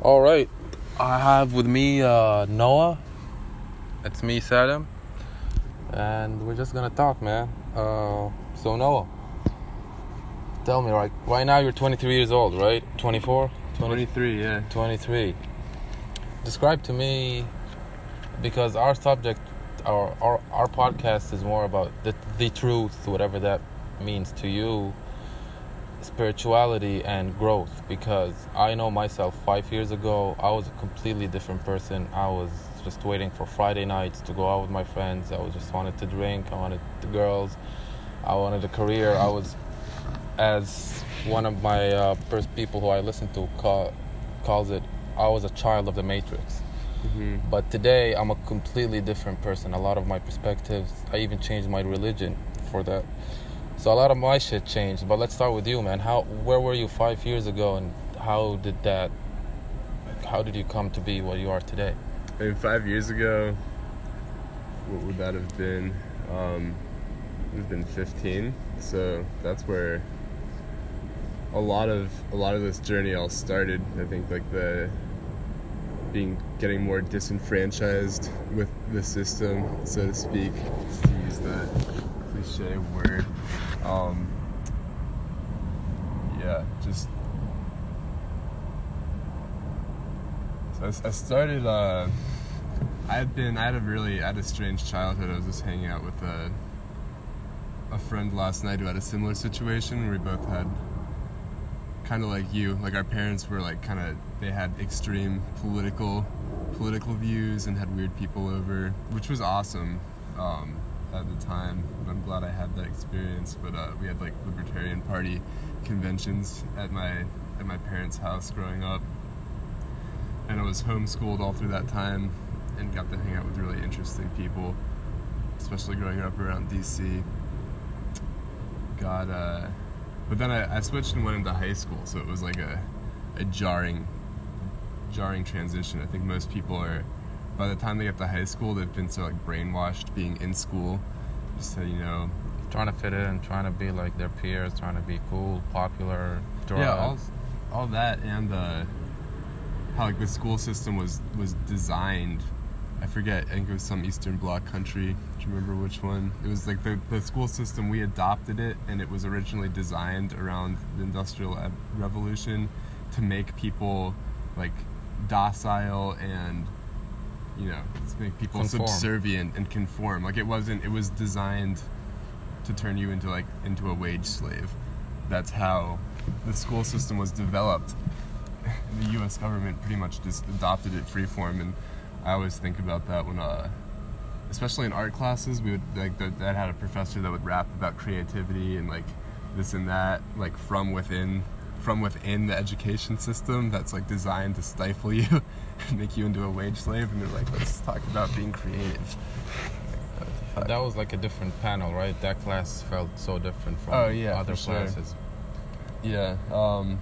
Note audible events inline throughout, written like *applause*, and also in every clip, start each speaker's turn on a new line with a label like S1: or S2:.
S1: All right, I have with me uh, Noah. It's me, Saddam, and we're just gonna talk, man. Uh, so Noah, tell me, right? Right now you're 23 years old, right? 24,
S2: 23, yeah.
S1: 23. Describe to me, because our subject, our our, our podcast is more about the the truth, whatever that means to you spirituality and growth because I know myself five years ago I was a completely different person. I was just waiting for Friday nights to go out with my friends. I was just wanted to drink. I wanted the girls. I wanted a career. I was, as one of my uh, first people who I listened to call, calls it, I was a child of the Matrix.
S2: Mm-hmm.
S1: But today I'm a completely different person. A lot of my perspectives. I even changed my religion for that. So a lot of my shit changed. But let's start with you, man. How where were you five years ago, and how did that? How did you come to be what you are today?
S2: I mean, five years ago, what would that have been? Um, it would have been 15. So that's where a lot of a lot of this journey all started. I think like the being getting more disenfranchised with the system, so to speak, to use that cliche word. Um, yeah, just I I, started. Uh, I had been. I had a really. I had a strange childhood. I was just hanging out with a a friend last night who had a similar situation we both had kind of like you. Like our parents were like kind of. They had extreme political political views and had weird people over, which was awesome. Um, at the time. But I'm glad I had that experience. But uh, we had like Libertarian Party conventions at my at my parents' house growing up, and I was homeschooled all through that time, and got to hang out with really interesting people, especially growing up around DC. Got uh, but then I, I switched and went into high school, so it was like a a jarring jarring transition. I think most people are by the time they get to high school, they've been so like brainwashed being in school, just to you know,
S1: Trying to fit in, trying to be like their peers, trying to be cool, popular.
S2: yeah, all, all that, and uh, how like the school system was was designed. I forget. I think it was some Eastern Bloc country. Do you remember which one? It was like the the school system. We adopted it, and it was originally designed around the Industrial Revolution to make people like docile and you know to make people
S1: Conform.
S2: subservient and conform. Like it wasn't. It was designed to turn you into like into a wage slave. That's how the school system was developed. *laughs* The U.S. government pretty much just adopted it freeform, and I always think about that when, uh, especially in art classes, we would like that, that had a professor that would rap about creativity and like this and that, like from within, from within the education system that's like designed to stifle you *laughs* and make you into a wage slave, and they're like, let's talk about being creative.
S1: But that was like a different panel, right? That class felt so different from
S2: Oh, yeah,
S1: other
S2: for sure.
S1: classes.
S2: Yeah. Um,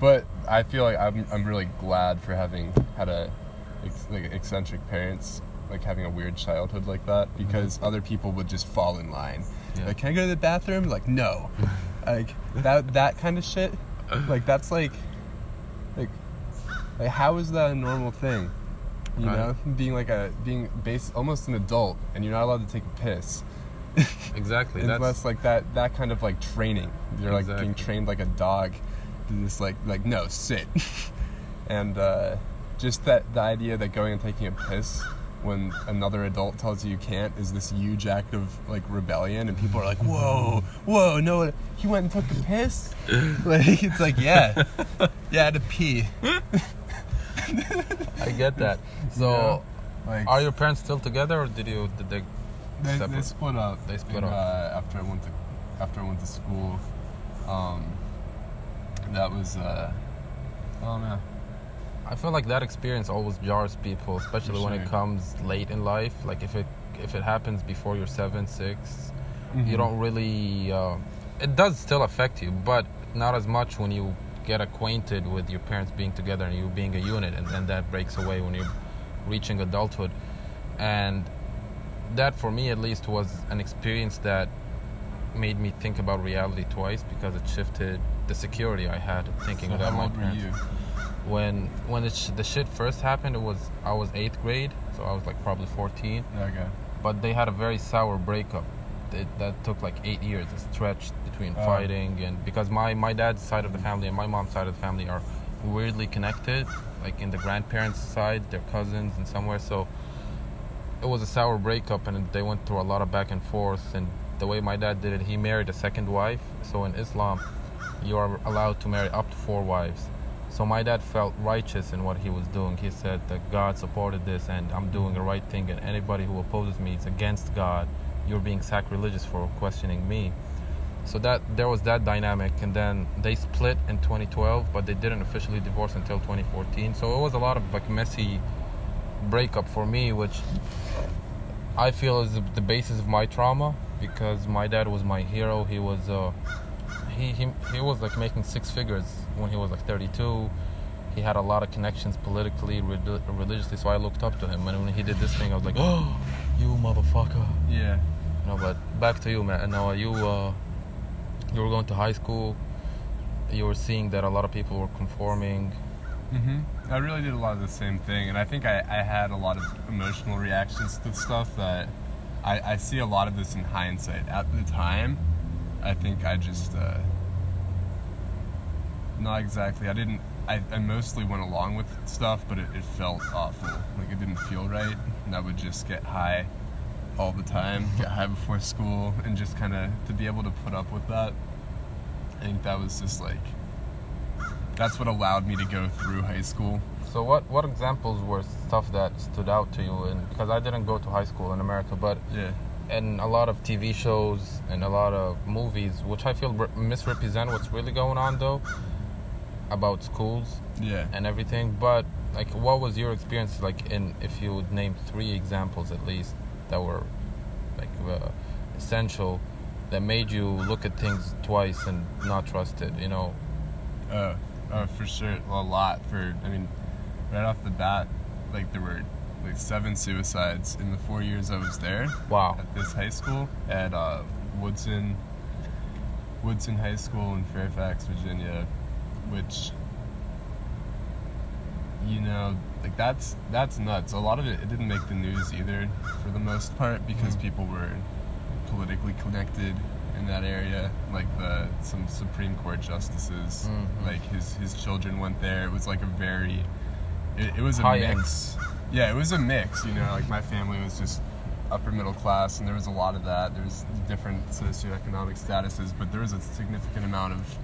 S2: but I feel like I'm, I'm really glad for having had a ex, like eccentric parents, like having a weird childhood like that, because other people would just fall in line.
S1: Yeah.
S2: Like, can I go to the bathroom? Like, no. *laughs* like that that kind of shit. Like that's like, like, like how is that a normal thing? You
S1: Right.
S2: know, being like a being base almost an adult, and you're not allowed to take a piss.
S1: Exactly. *laughs*
S2: Unless
S1: That's
S2: like that that kind of like training. You're like being trained like a dog to just like like no sit. *laughs* and uh, just that the idea that going and taking a piss when another adult tells you you can't is this huge act of like rebellion and people are like whoa whoa no he went and took a piss *laughs* like it's like yeah yeah to pee
S1: I get that. *laughs* So,
S2: like
S1: are your parents still together, or did you did they?
S2: They, they split up.
S1: They split up.
S2: Uh, after I went to after I went to school. Um, that was uh, I don't know.
S1: I feel like that experience always jars people, especially when it comes late in life. Like if it if it happens before you're seven, 6
S2: Mm-hmm.
S1: you don't really. Uh, it does still affect you, but not as much when you get acquainted with your parents being together and you being a unit, and then that breaks away when you're reaching adulthood. And that, for me at least, was an experience that made me think about reality twice because it shifted the security I had thinking
S2: So
S1: about my parents.
S2: you?
S1: When when the, sh- the shit first happened, it was I was eighth grade, so I was like probably 14.
S2: Okay.
S1: But they had a very sour breakup. It, that took like eight years. It stretched between
S2: Oh.
S1: fighting and because my my dad's side of the family and my mom's side of the family are weirdly connected. Like in the grandparents' side, they're cousins and somewhere. So it was a sour breakup, and they went through a lot of back and forth. And the way my dad did it, he married a second wife. So in Islam, you are allowed to marry up to four wives. So my dad felt righteous in what he was doing. He said that God supported this and I'm doing the right thing, and anybody who opposes me is against God. You're being sacrilegious for questioning me. So that there was that dynamic, and then they split in 2012, but they didn't officially divorce until 2014. So it was a lot of like messy breakup for me, which I feel is the- basis of my trauma because my dad was my hero. He was uh, he, he he was like making six figures when he was like 32. He had a lot of connections politically, relig- religiously, so I looked up to him. And when he did this thing, I was like, "Oh, you motherfucker!"
S2: Yeah.
S1: No, but back to you, man. No, you uh, you were going to high school. You were seeing that a lot of people were conforming.
S2: hmm I really did a lot of the same thing, and I think I, I had a lot of emotional reactions to stuff that I, I see a lot of this in hindsight. At the time, I think I just uh, not exactly. I didn't. I, I mostly went along with stuff, but it, it felt awful. Like it didn't feel right, and I would just get high all the time, *laughs* get high before school, and just kind of to be able to put up with that. I think that was just like that's what allowed me to go through high school.
S1: So what what examples were stuff that stood out to you? And because I didn't go to high school in America, but
S2: Yeah.
S1: And a lot of TV shows and a lot of movies, which I feel re- misrepresent what's really going on though about schools
S2: Yeah.
S1: and everything. But like, what was your experience like in if you would name three examples at least that were like uh, essential that made you look at things twice and not trust it? You know,
S2: Oh, oh, for sure. A lot. For I mean, right off the bat, like there were like seven suicides in the four years I was there
S1: wow.
S2: at this high school at uh, Woodson Woodson High School in Fairfax, Virginia, which you know, like that's that's nuts. A lot of it it didn't make the news either for the most part because
S1: Mhm.
S2: people were politically connected in that area. Like the some Supreme Court justices,
S1: Mhm.
S2: like his his children went there. It was like a very it, it was a mix. Yeah, it was a mix. You know, like my family was just upper middle class, and there was a lot of that. There was different socioeconomic statuses, but there was a significant amount of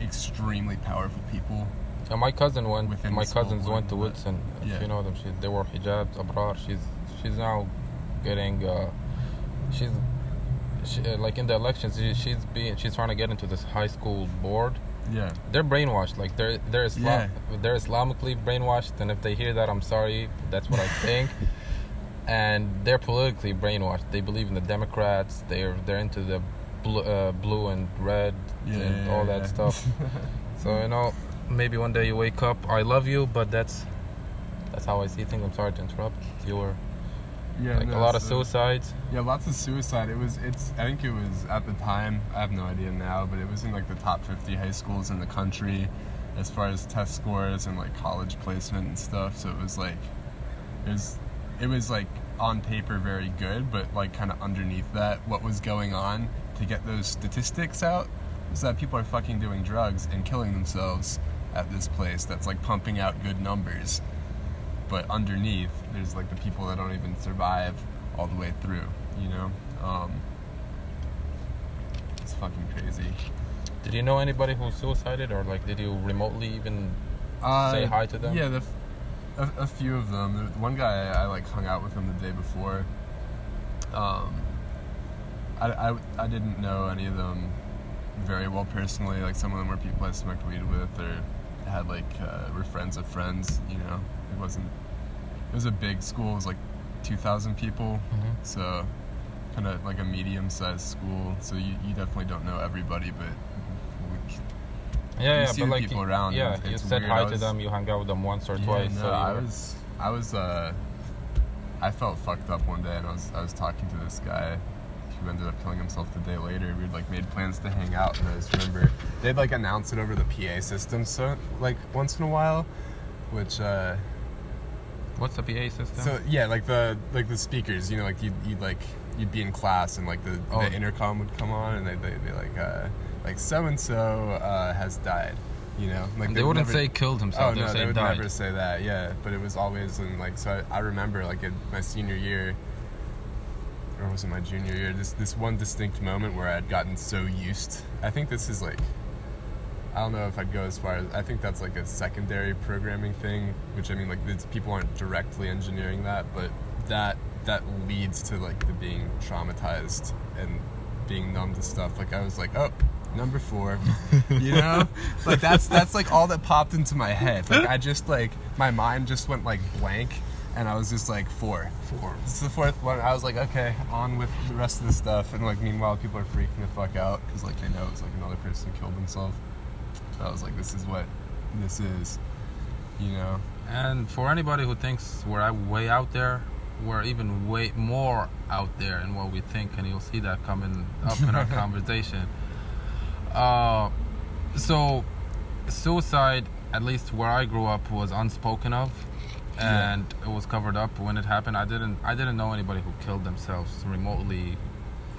S2: extremely powerful people.
S1: And my cousin went.
S2: Within
S1: my cousins went to Woodson. If
S2: yeah.
S1: you know them, she, they wore hijabs. Abrar. She's she's now getting. Uh, she's she, uh, like in the elections. She, she's being. She's trying to get into this high school board.
S2: Yeah.
S1: They're brainwashed. Like they're they're Islam, they're Islamically brainwashed. And if they hear that, I'm sorry. That's what I *laughs* think. and they're politically brainwashed. They believe in the Democrats. They're they're into the blue, uh, blue and red and all that stuff. *laughs* So you know, maybe one day you wake up. I love you, but that's that's how I see things. I'm sorry to interrupt. You were
S2: yeah.
S1: like a lot of suicides.
S2: Yeah, lots of suicide. It was. It's. I think it was at the time. I have no idea now, but it was in like the top 50 high schools in the country, as far as test scores and like college placement and stuff. So it was like, it was, it was like on paper very good, but like kind of underneath that, what was going on to get those statistics out is that people are fucking doing drugs and killing themselves at this place that's like pumping out good numbers. But underneath, there's like the people that don't even survive all the way through, you know? Um, it's fucking crazy.
S1: Did you know anybody who suicided, or like did you remotely even
S2: Uh,
S1: say hi to them?
S2: Yeah, the, f- a, a few of them. The one guy I, like hung out with him the day before. Um, I, I, I didn't know any of them very well personally. Like some of them were people I smoked weed with or had like uh, were friends of friends. You know, it wasn't. It was a big school. It was like two thousand people.
S1: Mhm.
S2: So kind of like a medium-sized school. So you, you definitely don't know everybody, but we,
S1: Yeah,
S2: You
S1: yeah,
S2: see
S1: but like
S2: people
S1: you-
S2: around,
S1: Yeah,
S2: it's-
S1: you
S2: it's
S1: said
S2: weird.
S1: hi
S2: I
S1: to them. You hung out with them once or
S2: Yeah,
S1: twice.
S2: No,
S1: so
S2: I
S1: were-
S2: was, I was, uh, I felt fucked up one day, and I was, I was talking to this guy who ended up killing himself the day later. we'd like made plans to hang out, and I just remember they'd like announce it over the PA system, so like once in a while, which. uh
S1: What's the PA system?
S2: So yeah, like the like the speakers, you know, like you'd, you'd like you'd be in class and like the,
S1: Oh.
S2: the intercom would come on and they'd, they'd be like uh like so and so has died, you know, like
S1: they
S2: would
S1: wouldn't
S2: never-
S1: say killed himself.
S2: Oh
S1: they
S2: no,
S1: would
S2: they would
S1: died.
S2: never say that. Yeah, but it was always and like so. I, I remember like in my senior year, or was it my junior year? This this one distinct moment where I had gotten so used. I think this is like, I don't know if I'd go as far as I think that's like a secondary programming thing, which I mean like people aren't directly engineering that, but that that leads to like the being traumatized and being numb to stuff. Like I was like, oh, number four, you *laughs* know, like that's that's like all that popped into my head. Like I just like my mind just went like blank, and I was just like four.
S1: Four.
S2: It's the fourth one. I was like, okay, on with the rest of the stuff. And like, meanwhile, people are freaking the fuck out because like they know it's like another person killed themselves. So I was like, this is what this is, you know.
S1: And for anybody who thinks we're way out there, we're even way more out there in what we think, and you'll see that coming up in our *laughs* conversation. Uh, so, suicide, at least where I grew up, was unspoken of,
S2: Yeah.
S1: and it was covered up when it happened. I didn't, I didn't know anybody who killed themselves remotely,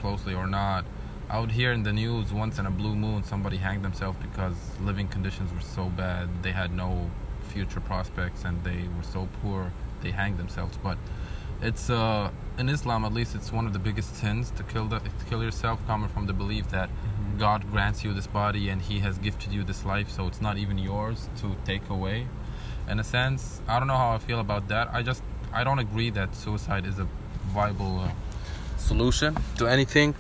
S1: closely or not. I would hear in the news once in a blue moon somebody hanged themselves because living conditions were so bad. They had no future prospects and they were so poor they hanged themselves. But it's uh, in Islam at least it's one of the biggest sins to kill the, to kill yourself, coming from the belief that God grants you this body and He has gifted you this life, so it's not even yours to take away. In a sense, I don't know how I feel about that. I just I don't agree that suicide is a viable uh, solution to anything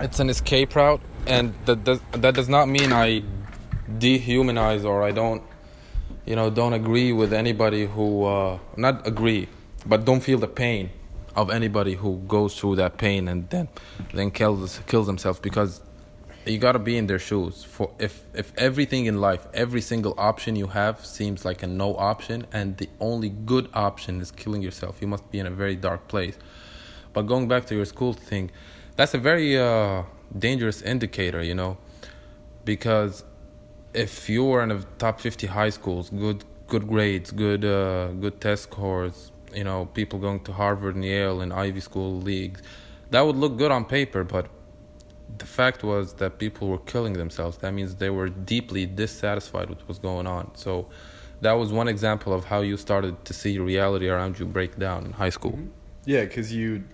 S1: it's an escape route and that does that does not mean i dehumanize or i don't you know don't agree with anybody who uh, not agree but don't feel the pain of anybody who goes through that pain and then then kills kills themselves because you got to be in their shoes. For if if everything in life every single option you have seems like a no option and the only good option is killing yourself you must be in a very dark place. But going back to your school thing, that's a very uh, dangerous indicator, you know, because if you were in the top 50 high schools, good good grades, good uh, good test scores, you know, people going to Harvard and Yale and Ivy School leagues, that would look good on paper, but the fact was that people were killing themselves. That means they were deeply dissatisfied with what's going on. So that was one example of how you started to see reality around you break down in high school. Mm-hmm.
S2: Yeah, because you,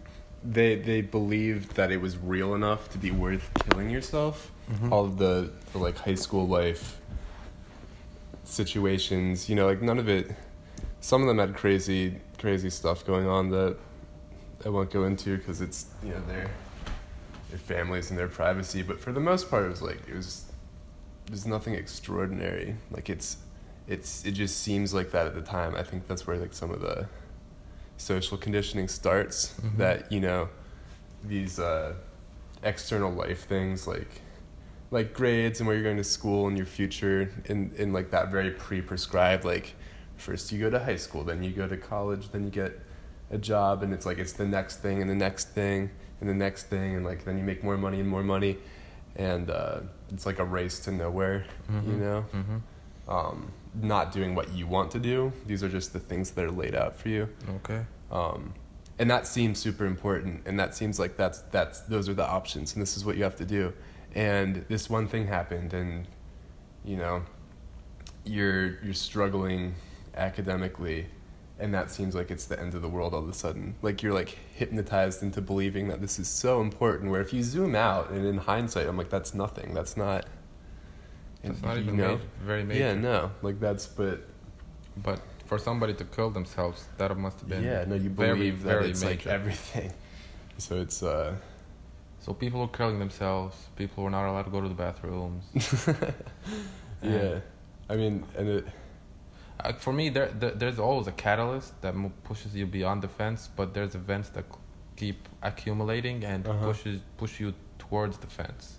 S2: they they believed that it was real enough to be worth killing yourself. Mm-hmm. All of the, the like high school life situations, you know, like none of it. Some of them had crazy crazy stuff going on that I won't go into because it's you know their their families and their privacy. But for the most part, it was like it was there's nothing extraordinary. Like it's it's it just seems like that at the time. I think that's where like some of the social conditioning starts
S1: Mhm.
S2: that you know these uh, external life things like like grades and where you're going to school and your future in in like that very pre-prescribed like first you go to high school then you go to college then you get a job and it's like it's the next thing and the next thing and the next thing and like then you make more money and more money and uh, it's like a race to nowhere you
S1: Mhm.
S2: know
S1: Mm-hmm.
S2: um, not doing what you want to do these are just the things that are laid out for you
S1: Okay.
S2: um, and that seems super important and that seems like that's that's those are the options and this is what you have to do and this one thing happened and you know you're you're struggling academically and that seems like it's the end of the world all of a sudden like you're like hypnotized into believing that this is so important where if you zoom out and in hindsight i'm like that's nothing that's not and
S1: not
S2: you
S1: even
S2: know,
S1: major, very major.
S2: yeah no like that's but
S1: But for somebody to kill themselves, that must have been
S2: yeah no you
S1: very,
S2: believe that
S1: very
S2: it's like everything so it's uh
S1: so people were killing themselves. People were not allowed to go to the bathrooms. *laughs*
S2: yeah, I mean, and it,
S1: Uh, for me, there, there there's always a catalyst that pushes you beyond the fence, but there's events that keep accumulating and
S2: Uh-huh.
S1: pushes push you towards the fence.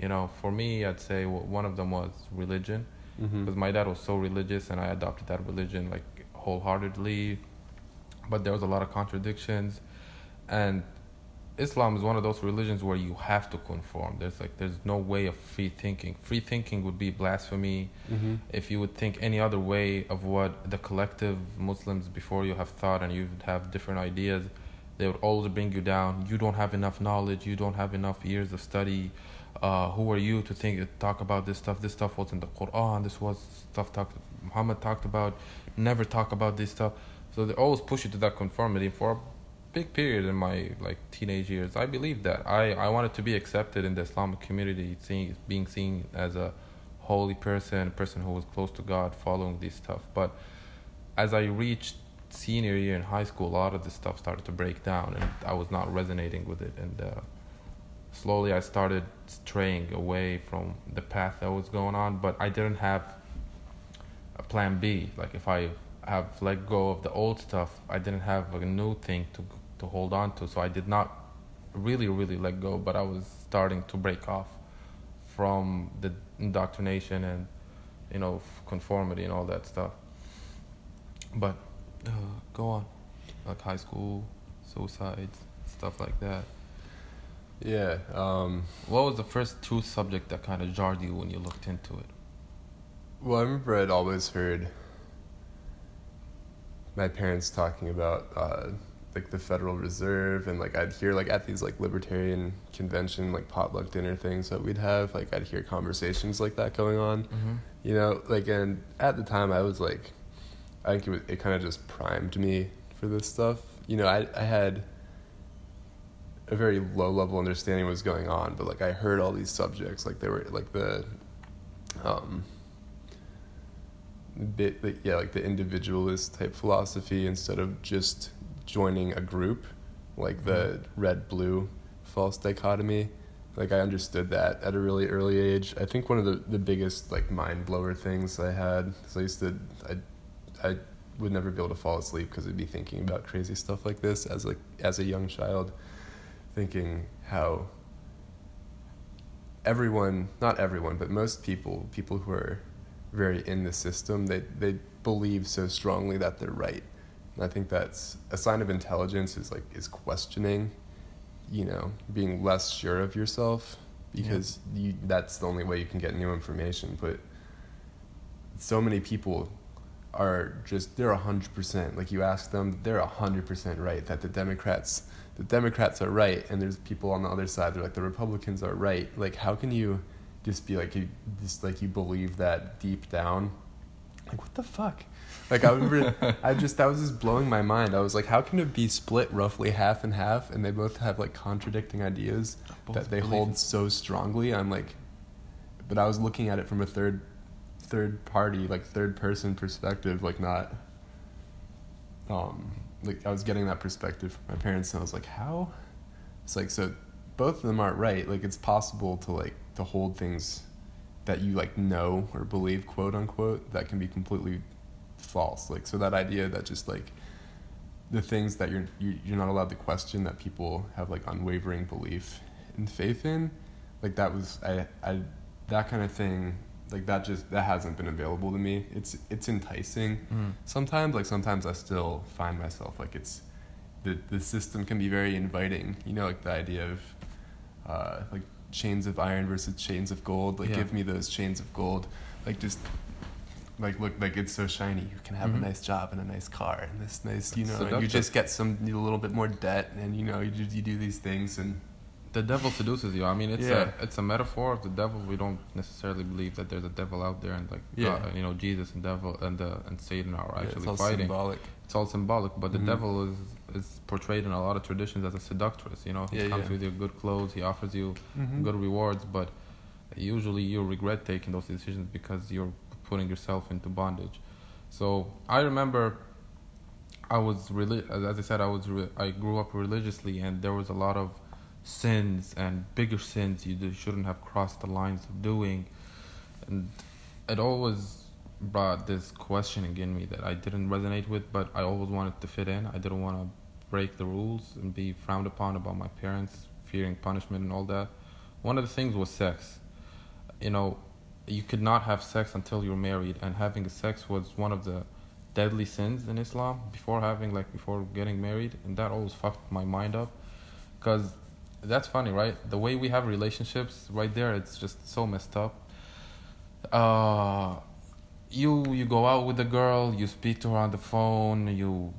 S1: You know, for me, I'd say one of them was religion. because my dad was so religious and I adopted that religion like wholeheartedly. But there was a lot of contradictions, and Islam is one of those religions where you have to conform. There's like there's no way of free thinking. Free thinking would be blasphemy.
S2: Mm-hmm.
S1: If you would think any other way of what the collective Muslims before you have thought and you would have different ideas, they would always bring you down. You don't have enough knowledge. You don't have enough years of study. Uh, who are you to think talk about this stuff? This stuff was in the Quran. This was stuff talked Muhammad talked about. Never talk about this stuff. So they always push you to that conformity for big period in my like teenage years. I believe that I I wanted to be accepted in the Islamic community, seeing being seen as a holy person, a person who was close to God, following this stuff. But as I reached senior year in high school, a lot of this stuff started to break down, and I was not resonating with it. And uh, slowly, I started straying away from the path that was going on. But I didn't have a plan B. Like if I have let go of the old stuff, I didn't have a new thing to to hold on to. So I did not really, really let go. But I was starting to break off from the indoctrination and you know conformity and all that stuff. But uh, go on, like high school suicides, stuff like that.
S2: Yeah. Um,
S1: What was the first true subject that kind of jarred you when you looked into it?
S2: well, I remember I'd always heard my parents talking about uh, like the Federal Reserve, and like I'd hear like at these like libertarian convention like potluck dinner things that we'd have, like I'd hear conversations like that going on.
S1: Mm-hmm.
S2: You know, like and at the time I was like, I think it was, it kind of just primed me for this stuff. You know, I I had a very low level understanding of what was going on, but like I heard all these subjects, like they were like the, um, bit like, yeah, like the individualist type philosophy instead of just joining a group, like the mm-hmm. red blue false dichotomy. Like I understood that at a really early age. I think one of the, the biggest like mind blower things I had, so I used to, I, I would never be able to fall asleep because I'd be thinking about crazy stuff like this as like as a young child, thinking how everyone, not everyone, but most people, people who are very in the system, they they believe so strongly that they're right. I think that's a sign of intelligence is like is questioning, you know, being less sure of yourself because you that's the only way you can get new information. But so many people are just they're a hundred percent like you ask them they're a hundred percent right that the Democrats the Democrats are right and there's people on the other side they're like the Republicans are right. Like how can you just be like you just like you believe that deep down? Like what the fuck like I remember I just that was just blowing my mind. I was like how can it be split roughly half and half and they both have like contradicting ideas
S1: Both
S2: that they
S1: believe.
S2: hold so strongly? I'm like but I was looking at it from a third third party like third person perspective like not um like I was getting that perspective from my parents and I was like how? It's like so both of them aren't right. Like it's possible to like to hold things that you like know or believe quote unquote that can be completely false. Like so that idea that just like the things that you're you, you're not allowed to question that people have like unwavering belief and faith in like that was I I that kind of thing like that just that hasn't been available to me. It's it's enticing.
S1: Mm.
S2: sometimes like sometimes I still find myself like it's the the system can be very inviting. You know like the idea of uh like chains of iron versus chains of gold. Like
S1: Yeah.
S2: give me those chains of gold. Like just like look like it's so shiny you can have
S1: Mhm.
S2: a nice job and a nice car and this nice you know and you just get some a little bit more debt and you know you, do- you do these things and
S1: The devil seduces you. I mean, it's
S2: Yeah.
S1: a it's a metaphor of the devil. We don't necessarily believe that there's a devil out there, and like
S2: Yeah.
S1: God, you know, Jesus and devil and uh, and Satan are
S2: yeah,
S1: actually
S2: it's all
S1: fighting.
S2: symbolic
S1: It's all symbolic, but the devil is is portrayed in a lot of traditions as a seductress. You know, he
S2: Yeah,
S1: comes
S2: yeah.
S1: with you good clothes, he offers you
S2: Mhm.
S1: good rewards, but usually you regret taking those decisions because you're putting yourself into bondage. So I remember I was really, as I said, I was re- I grew up religiously, and there was a lot of sins and bigger sins you shouldn't have crossed the lines of doing, and it always brought this questioning in me that I didn't resonate with, but I always wanted to fit in. I didn't want to break the rules and be frowned upon about my parents, fearing punishment and all that. One of the things was sex. You know, you could not have sex until you're married, and having sex was one of the deadly sins in Islam before having like before getting married, and that always fucked my mind up, because that's funny, right? The way we have relationships, right there, it's just so messed up. Uh, you you go out with a girl, you speak to her on the phone, you,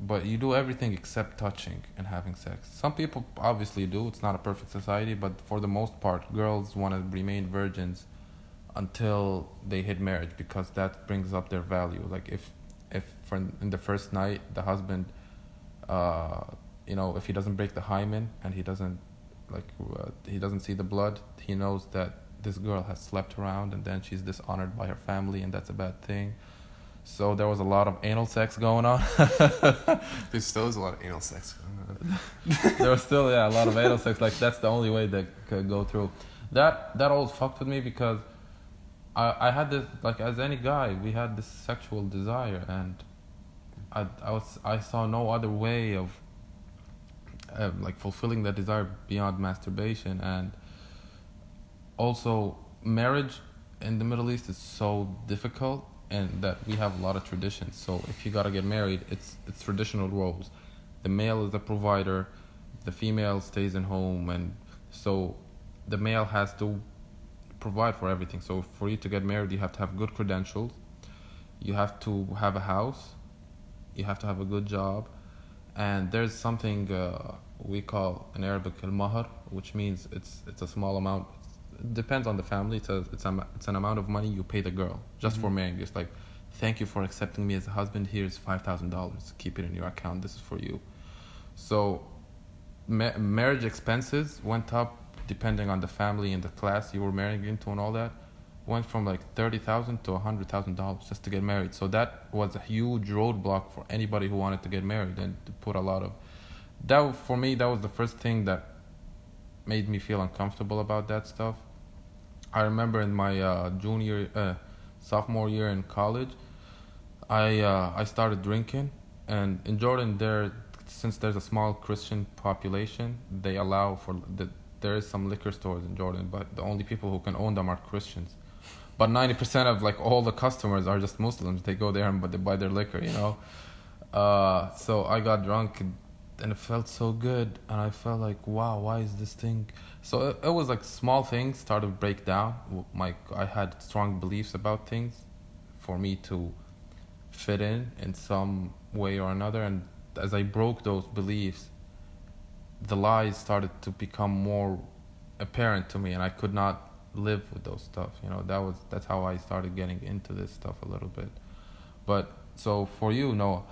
S1: but you do everything except touching and having sex. Some people obviously do. It's not a perfect society, but for the most part, girls want to remain virgins until they hit marriage because that brings up their value. Like if if for in the first night the husband, uh, you know, if he doesn't break the hymen and he doesn't like uh, he doesn't see the blood, he knows that this girl has slept around and then she's dishonored by her family and that's a bad thing. So there was a lot of anal sex going on. *laughs*
S2: there still is a lot of anal sex going on. *laughs*
S1: there was still yeah a lot of anal sex. Like that's the only way that could go through. That that always fucked with me because I I had this like as any guy we had this sexual desire and I I was I saw no other way of like fulfilling that desire beyond masturbation and also marriage in the Middle East is so difficult and that we have a lot of traditions. So if you gotta get married, it's it's traditional roles. The male is the provider, the female stays in home, and so the male has to provide for everything. So for you to get married, you have to have good credentials, you have to have a house, you have to have a good job, and there's something uh, we call in Arabic al-mahr, which means it's it's a small amount it depends on the family. It's a, it's a, it's an amount of money you pay the girl just mm-hmm. for marrying. It's like, thank you for accepting me as a husband. Here's five thousand dollars. Keep it in your account. This is for you. So, ma- marriage expenses went up depending on the family and the class you were marrying into and all that. Went from like thirty thousand to a hundred thousand dollars just to get married. So that was a huge roadblock for anybody who wanted to get married and to put a lot of. That for me, that was the first thing that made me feel uncomfortable about that stuff I remember in my uh, junior, uh, sophomore year in college, I uh, I started drinking, and in Jordan there, since there's a small Christian population, they allow for the there is some liquor stores in Jordan, but the only people who can own them are Christians. But ninety percent of like all the customers are just Muslims. They go there and but they buy their liquor, you know. Uh, so I got drunk and it felt so good and i felt like wow why is this thing so it, it was like small things started to break down my i had strong beliefs about things for me to fit in in some way or another and as i broke those beliefs the lies started to become more apparent to me and i could not live with those stuff you know that was that's how i started getting into this stuff a little bit. But so for you no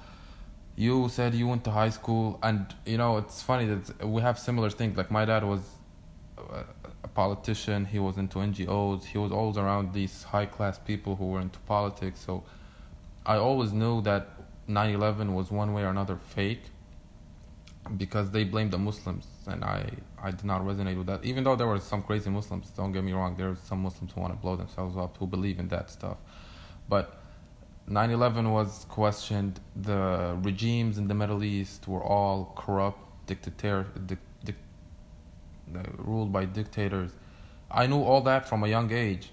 S1: you said you went to high school and you know it's funny that we have similar things. Like my dad was a politician he was into ngos he was always around these high class people who were into politics so i always knew that 9-11 was one way or another fake because they blamed the muslims and i i did not resonate with that even though there were some crazy muslims don't get me wrong there are some muslims who want to blow themselves up who believe in that stuff but 9/11 was questioned. The regimes in the Middle East were all corrupt, dictator, dic, dic, uh, ruled by dictators. I knew all that from a young age,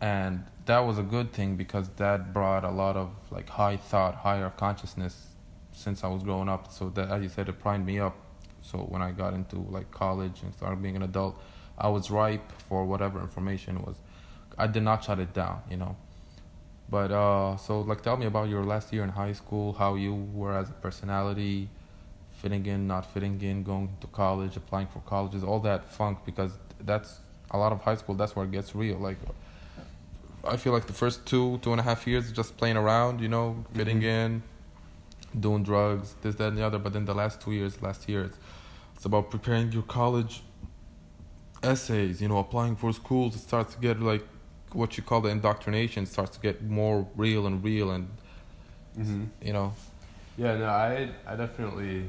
S1: and that was a good thing because that brought a lot of like high thought, higher consciousness since I was growing up. So that, as you said, it primed me up. So when I got into like college and started being an adult, I was ripe for whatever information was. I did not shut it down, you know. But uh, so like, tell me about your last year in high school, how you were as a personality, fitting in, not fitting in, going to college, applying for colleges, all that funk, because that's a lot of high school. That's where it gets real. Like, I feel like the first two, two and a half years, just playing around, you know, fitting mm-hmm. in, doing drugs, this, that, and the other. But then the last two years, last year, it's, it's about preparing your college essays, you know, applying for schools. It starts to get like what you call the indoctrination starts to get more real and real and mm-hmm. you know
S2: yeah no i i definitely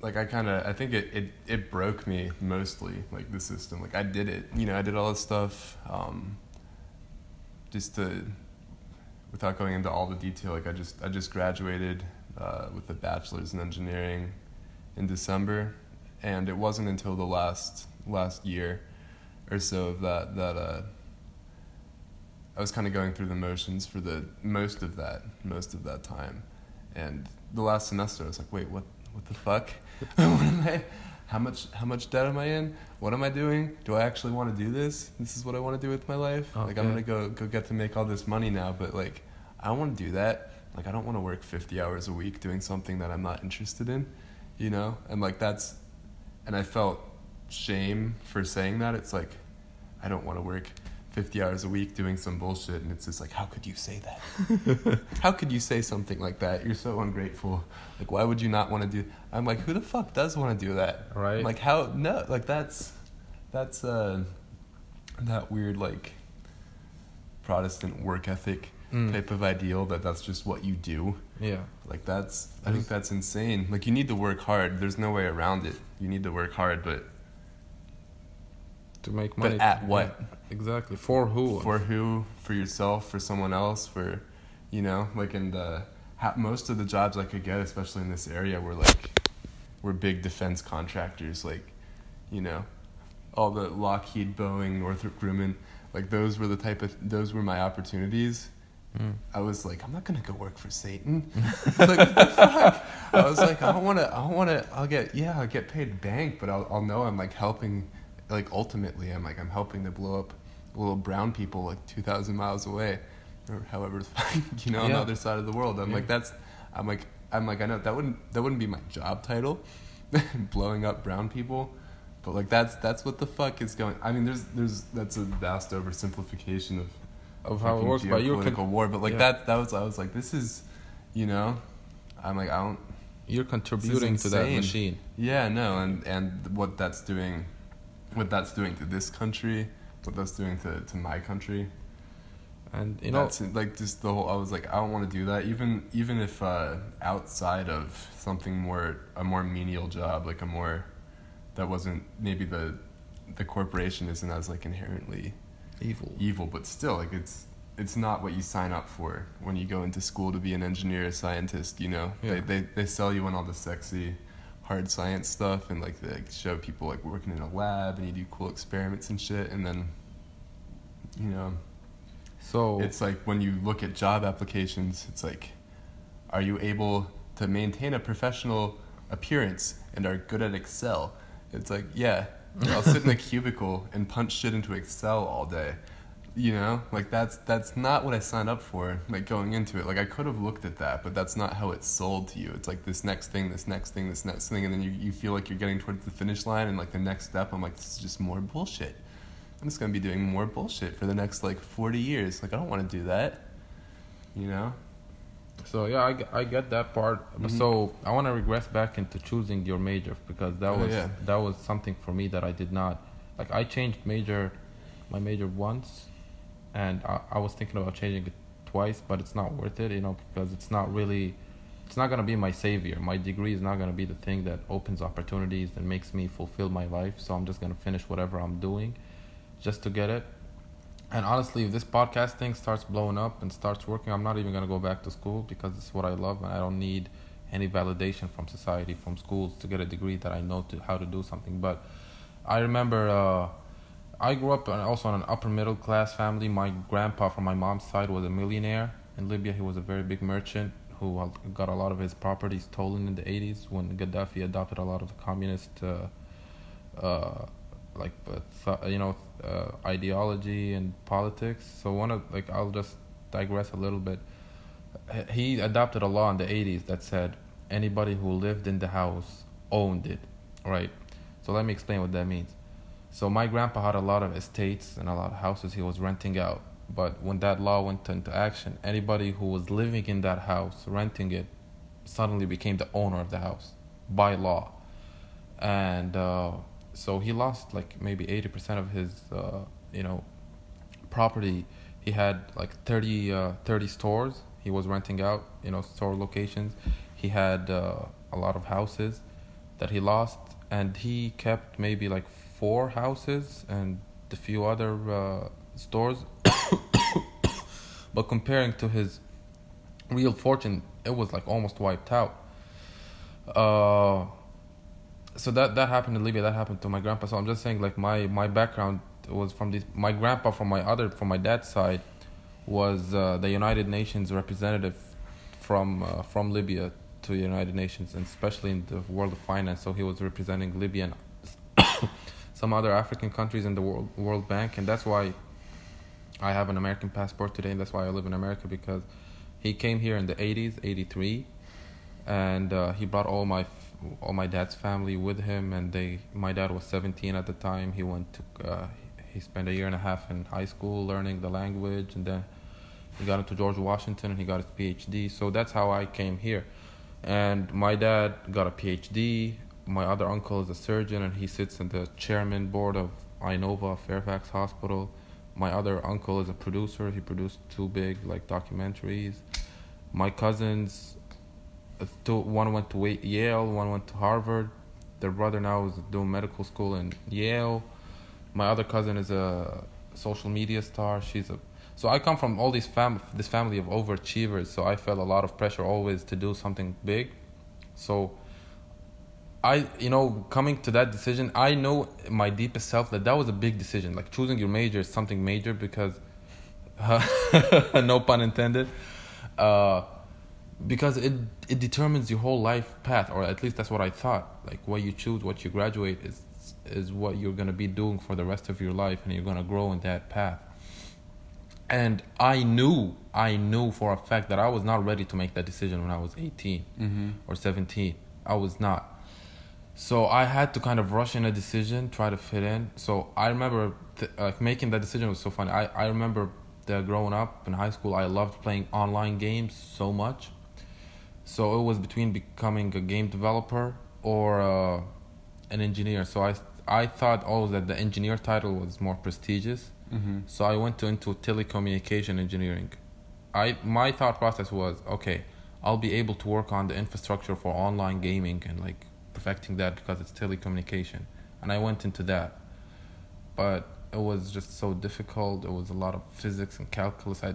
S2: like i kind of i think it, it it broke me mostly like the system like i did it you know i did all this stuff um just to without going into all the detail like i just i just graduated uh, with a bachelor's in engineering in december and it wasn't until the last last year or so of that that uh, I was kind of going through the motions for the most of that most of that time, and the last semester I was like, wait, what what the fuck? *laughs* what am I? How much how much debt am I in? What am I doing? Do I actually want to do this? This is what I want to do with my life. Like I'm gonna go go get to make all this money now, but like I don't want to do that. Like I don't want to work 50 hours a week doing something that I'm not interested in, you know? And like that's and I felt shame for saying that. It's like I don't want to work 50 hours a week doing some bullshit and it's just like how could you say that? *laughs* how could you say something like that? You're so ungrateful. Like why would you not want to do I'm like who the fuck does want to do that?
S1: Right.
S2: I'm Like how no, like that's that's uh that weird like Protestant work ethic
S1: Mm.
S2: type of ideal that that's just what you do.
S1: Yeah.
S2: Like that's I think that's insane. Like you need to work hard. There's no way around it. You need to work hard, but
S1: To make
S2: But
S1: money.
S2: at what?
S1: Exactly. For who?
S2: for who? For yourself? For someone else? For you know, like in the ha- most of the jobs I could get, especially in this area, were like were big defense contractors. Like you know, all the Lockheed, Boeing, Northrop Grumman. Like those were the type of those were my opportunities.
S1: Mm.
S2: I was like, I'm not gonna go work for Satan. *laughs* like, what the fuck? I was like, I don't want to. I don't want to. I'll get yeah, I'll get paid bank, but I'll I'll know I'm like helping. Like ultimately, I'm like I'm helping to blow up little brown people like 2,000 miles away, or however *laughs* you know on the other side of the world. I'm
S1: Yeah.
S2: like that's. I'm like I'm like I know that wouldn't that wouldn't be my job title, *laughs* blowing up brown people. But like that's that's what the fuck is going. I mean, there's there's that's a vast oversimplification of
S1: Of how it works, but you're
S2: geopolitical
S1: con-
S2: war. But like
S1: yeah.
S2: that, that was I was like, this is, you know, I'm like I don't.
S1: you're contributing to that machine.
S2: Yeah, no, and and what that's doing, what that's doing to this country, what that's doing to to my country.
S1: And you know,
S2: that's like just the whole. I was like, I don't want to do that. Even even if uh, outside of something more a more menial job, like a more, that wasn't maybe the, the corporation isn't as like inherently
S1: evil.
S2: evil, but still, like it's it's not what you sign up for when you go into school to be an engineer, a scientist. You know,
S1: Yeah.
S2: they, they they sell you on all the sexy, hard science stuff, and like they like, show people like working in a lab and you do cool experiments and shit, and then, you know,
S1: So
S2: it's like when you look at job applications, it's like, are you able to maintain a professional appearance and are good at Excel? It's like, yeah, I'll sit in a *laughs* cubicle and punch shit into Excel all day. You know, like that's that's not what I signed up for. Like going into it, like I could have looked at that, but that's not how it's sold to you. It's like this next thing, this next thing, this next thing, and then you, you feel like you're getting towards the finish line, and like the next step, I'm like, this is just more bullshit. I'm just gonna be doing more bullshit for the next like 40 years. Like I don't want to do that. You know?
S1: So yeah, i, I get that part.
S2: Mhm.
S1: So I want to regress back into choosing your major because that
S2: Oh,
S1: was
S2: yeah.
S1: that was something for me that I did not like. I changed major, my major once, and I, I was thinking about changing it twice, but it's not worth it, you know, because it's not really, it's not gonna be my savior. My degree is not gonna be the thing that opens opportunities and makes me fulfill my life. So I'm just gonna finish whatever I'm doing, just to get it. And honestly, if this podcast thing starts blowing up and starts working, I'm not even gonna go back to school because it's what I love, and I don't need any validation from society, from schools, to get a degree that I know to how to do something. But I remember uh, I grew up also in an upper middle class family. My grandpa from my mom's side was a millionaire in Libya. He was a very big merchant who uh, got a lot of his properties stolen in the 80s when Gaddafi adopted a lot of the communist. Uh, uh, like uh, you know uh, ideology and politics. So one of like I'll just digress a little bit. He adopted a law in the 80s that said anybody who lived in the house owned it, right? So let me explain what that means. So my grandpa had a lot of estates and a lot of houses he was renting out. But when that law went into action, anybody who was living in that house, renting it, suddenly became the owner of the house by law. And uh, so he lost like maybe 80% of his, uh, you know, property. He had like 30, uh, 30 stores he was renting out, you know, store locations. He had uh, a lot of houses that he lost, and he kept maybe like four houses and a few other uh, stores. *coughs* but comparing to his real fortune, it was like almost wiped out. Uh, so that that happened in Libya. That happened to my grandpa. So I'm just saying, like my my background was from this. My grandpa from my other from my dad's side was uh, the United Nations representative from uh, from Libya to the United Nations, and especially in the world of finance. So he was representing Libya some other African countries in the World World Bank, and that's why I have an American passport today, and that's why I live in America because he came here in the 80s, 83, and uh, he brought all my all my dad's family with him, and they my dad was 17 at the time. He went to uh, he spent a year and a half in high school learning the language, and then he got into George Washington and he got his PhD. So that's how I came here. And my dad got a PhD. My other uncle is a surgeon and he sits in the chairman board of Inova Fairfax Hospital. My other uncle is a producer. He produced two big like documentaries. My cousins, uh, two, one went to Yale, one went to Harvard. Their brother now is doing medical school in Yale. My other cousin is a social media star. She's a so I come from all these fam this family of overachievers. So I felt a lot of pressure always to do something big. So I, you know, coming to that decision, I know my deepest self that that was a big decision. Like choosing your major is something major because, uh, *laughs* no pun intended, uh, because it it determines your whole life path, or at least that's what I thought. Like what you choose, what you graduate is is what you're gonna be doing for the rest of your life, and you're gonna grow in that path and I knew, I knew for a fact that I was not ready to make that decision when I was 18
S2: mm-hmm.
S1: or 17. I was not. So I had to kind of rush in a decision, try to fit in. So I remember th- like making that decision was so funny. I, I remember that growing up in high school, I loved playing online games so much. So it was between becoming a game developer or uh, an engineer. So I I thought always that the engineer title was more prestigious
S2: Mm-hmm.
S1: So I went to, into telecommunication engineering. I my thought process was okay, I'll be able to work on the infrastructure for online gaming and like perfecting that because it's telecommunication, and I went into that, but it was just so difficult. It was a lot of physics and calculus. I,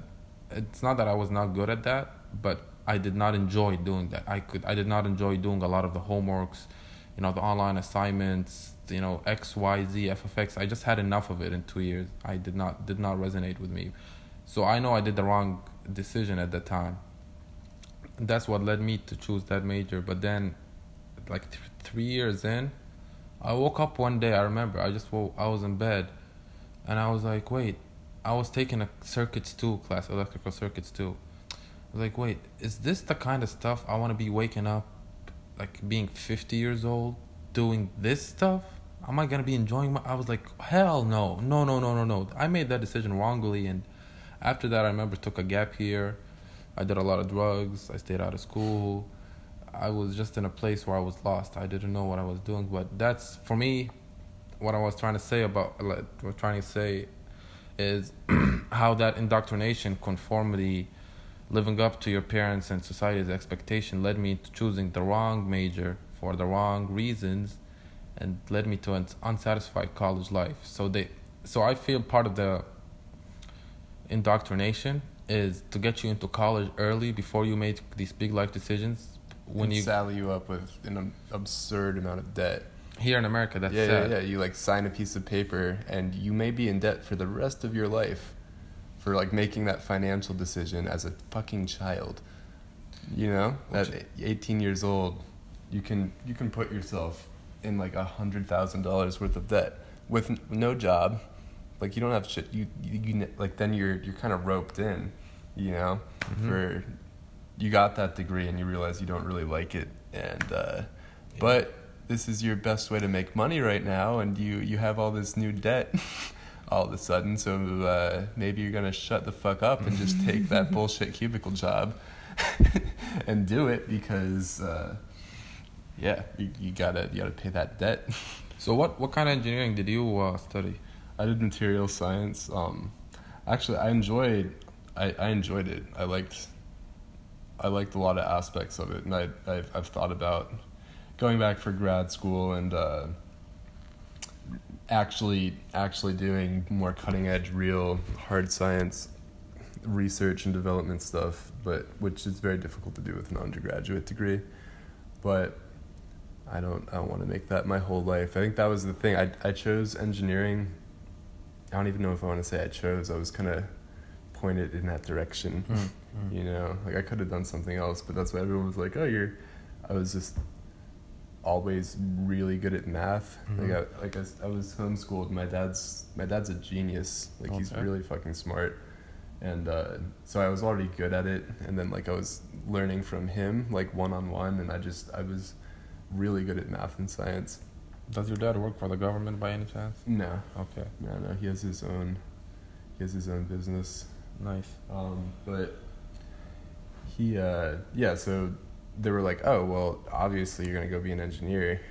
S1: it's not that I was not good at that, but I did not enjoy doing that. I could I did not enjoy doing a lot of the homeworks, you know, the online assignments, you know X Y Z FFX. I just had enough of it in two years. I did not did not resonate with me, so I know I did the wrong decision at the time. That's what led me to choose that major. But then, like th- three years in, I woke up one day. I remember I just woke. I was in bed, and I was like, wait. I was taking a circuits two class, electrical circuits two. I was like, wait, is this the kind of stuff I want to be waking up, like being 50 years old, doing this stuff? am I gonna be enjoying my? I was like, hell no, no, no, no, no, no. I made that decision wrongly, and after that, I remember took a gap year. I did a lot of drugs. I stayed out of school. I was just in a place where I was lost. I didn't know what I was doing. But that's for me. What I was trying to say about what I was trying to say is *clears throat* how that indoctrination, conformity, living up to your parents and society's expectation led me to choosing the wrong major for the wrong reasons and led me to an unsatisfied college life. So they, so I feel part of the indoctrination is to get you into college early before you make these big life decisions.
S2: When you sally you up with an absurd amount of debt.
S1: Here in America, that's
S2: yeah,
S1: sad.
S2: yeah, yeah. You like sign a piece of paper, and you may be in debt for the rest of your life, for like making that financial decision as a fucking child. You know, at 18 years old, you can you can put yourself in like a hundred thousand dollars worth of debt with n- no job. Like you don't have shit. You, you, you like then you're you're kind of roped in, you know, mm-hmm. for you got that degree and you realize you don't really like it and uh, yeah. but this is your best way to make money right now and you you have all this new debt *laughs* all of a sudden so uh, maybe you're gonna shut the fuck up and just take that *laughs* bullshit cubicle job *laughs* and do it because uh, yeah, you, you gotta you gotta pay that debt.
S1: so what what kind of engineering did you uh, study?
S2: I did material science. Um, actually, I enjoyed I, I enjoyed it. I liked I liked a lot of aspects of it, and I I've, I've thought about going back for grad school and uh, actually actually doing more cutting edge, real hard science research and development stuff, but which is very difficult to do with an undergraduate degree. But I don't I don't want to make that my whole life. I think that was the thing. I I chose engineering. I don't even know if I want to say I chose. I was kind of pointed in that direction. Mm-hmm. You know, like I could have done something else, but that's why everyone was like, "Oh, you're I was just always really good at math.
S1: Mhm.
S2: Like I, like I, I was homeschooled. My dad's my dad's a genius. Like he's really fucking smart, and uh, so I was already good at it. And then like I was learning from him like one on one, and I just I was really good at math and science.
S1: Does your dad work for the government by any chance?
S2: No,
S1: Okay,
S2: no, no. He has his own. He has his own business.
S1: Nice.
S2: Um, but he, uh, yeah, so they were like, oh, well, obviously you're going to go be an engineer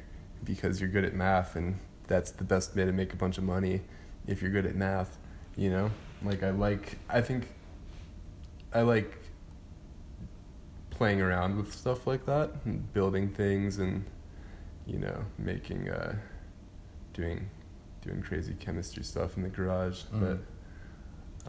S2: because you're good at math and that's the best way to make a bunch of money if you're good at math, you know? Like, I like, I think, I like playing around with stuff like that and building things and, you know, making, uh, doing, doing crazy chemistry stuff in the garage.
S1: Mm.
S2: But,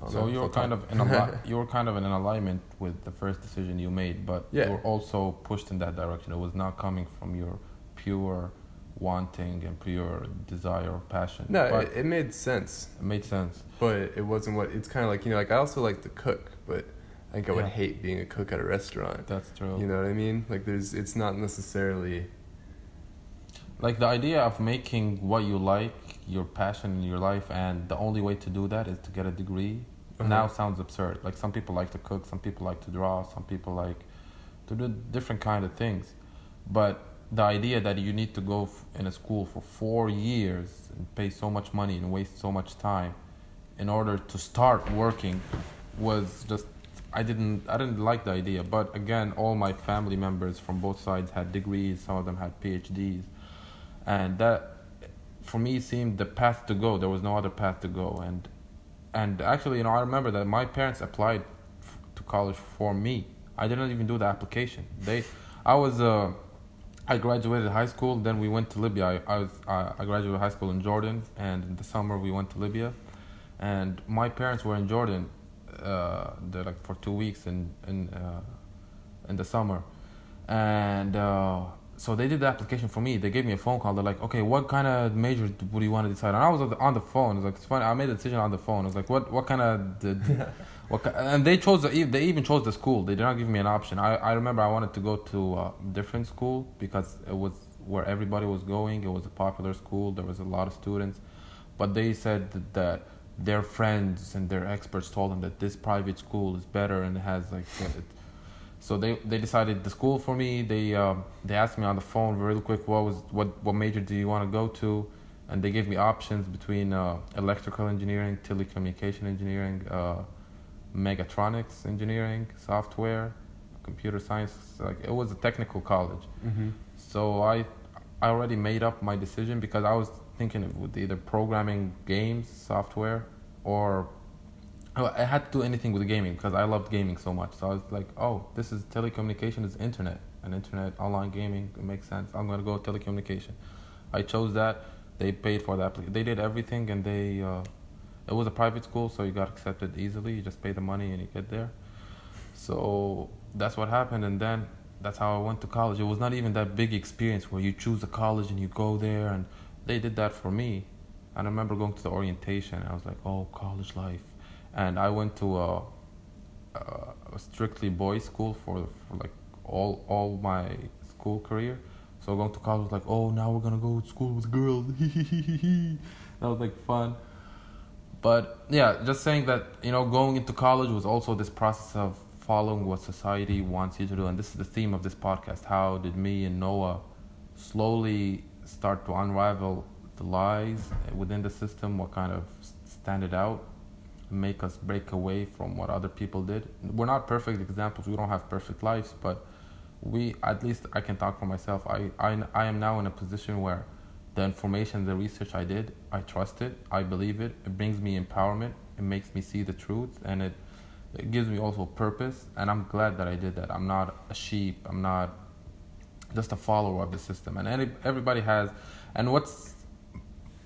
S1: So
S2: you're
S1: kind of in ali- *laughs* you were kind of in alignment with the first decision you made, but
S2: Yeah.
S1: you were also pushed in that direction. It was not coming from your pure wanting and pure desire or passion.
S2: No, it, it made sense,
S1: it made sense.
S2: but it wasn't what. It's kind of like you know, like I also like to cook, but I think I would hate being a cook at a restaurant.
S1: That's true.
S2: You know what I mean? Like there's, it's not necessarily.
S1: like the idea of making what you like your passion in your life and the only way to do that is to get a degree
S2: Uh-huh.
S1: now sounds absurd like some people like to cook some people like to draw some people like to do different kind of things but the idea that you need to go f- in a school for four years and pay so much money and waste so much time in order to start working was just I didn't I didn't like the idea. But again, all my family members from both sides had degrees. Some of them had PhDs, and that for me seemed the path to go. There was no other path to go. And and actually, you know, I remember that my parents applied f- to college for me. I didn't even do the application. They, I was. Uh, I graduated high school. Then we went to Libya. I, I was I graduated high school in Jordan, and in the summer we went to Libya, and my parents were in Jordan, uh, like for two weeks in in uh, in the summer, and uh, so they did the application for me. They gave me a phone call. They're like, okay, what kind of major would you want to decide? And I was on the- on the phone. It was like it's funny. I made a decision on the phone. I was like, what what kind of did, *laughs* what and they chose the, they even chose the school. They did not give me an option. I, I remember I wanted to go to a different school because it was where everybody was going. It was a popular school. There was a lot of students, but they said that, that their friends and their experts told them that this private school is better and has like it, so they they decided the school for me. They um, they asked me on the phone real quick what was what what major do you want to go to, and they gave me options between uh, electrical engineering, telecommunication engineering, uh, mechatronics engineering, software, computer science. Like it was a technical college.
S2: Mm-hmm.
S1: So I I already made up my decision because I was thinking it would either programming games, software, or oh, I had to do anything with gaming because I loved gaming so much. So I was like, oh, this is telecommunication, is internet, and internet online gaming makes sense. I'm gonna go telecommunication. I chose that. They paid for that. They did everything, and they uh, it was a private school, so you got accepted easily. You just pay the money and you get there. So that's what happened, and then that's how I went to college. It was not even that big experience where you choose a college and you go there, and they did that for me. And I remember going to the orientation, I was like, "Oh, college life," and I went to a, a, strictly boys' school for, for like all all my school career. So going to college was like, "Oh, now we're gonna go to school with girls." *laughs* that was like fun. But yeah, just saying that you know, going into college was also this process of following what society wants you to do, and this is the theme of this podcast. How did me and Noah slowly start to unravel the lies within the system? What kind of stand it out, make us break away from what other people did? We're not perfect examples. We don't have perfect lives, but we at least I can talk for myself. I I, I am now in a position where the information, the research I did, I trust it, I believe it. It brings me empowerment. It makes me see the truth, and it it gives me also purpose. And I'm glad that I did that. I'm not a sheep. I'm not just a follower of the system. And any, everybody has. And what's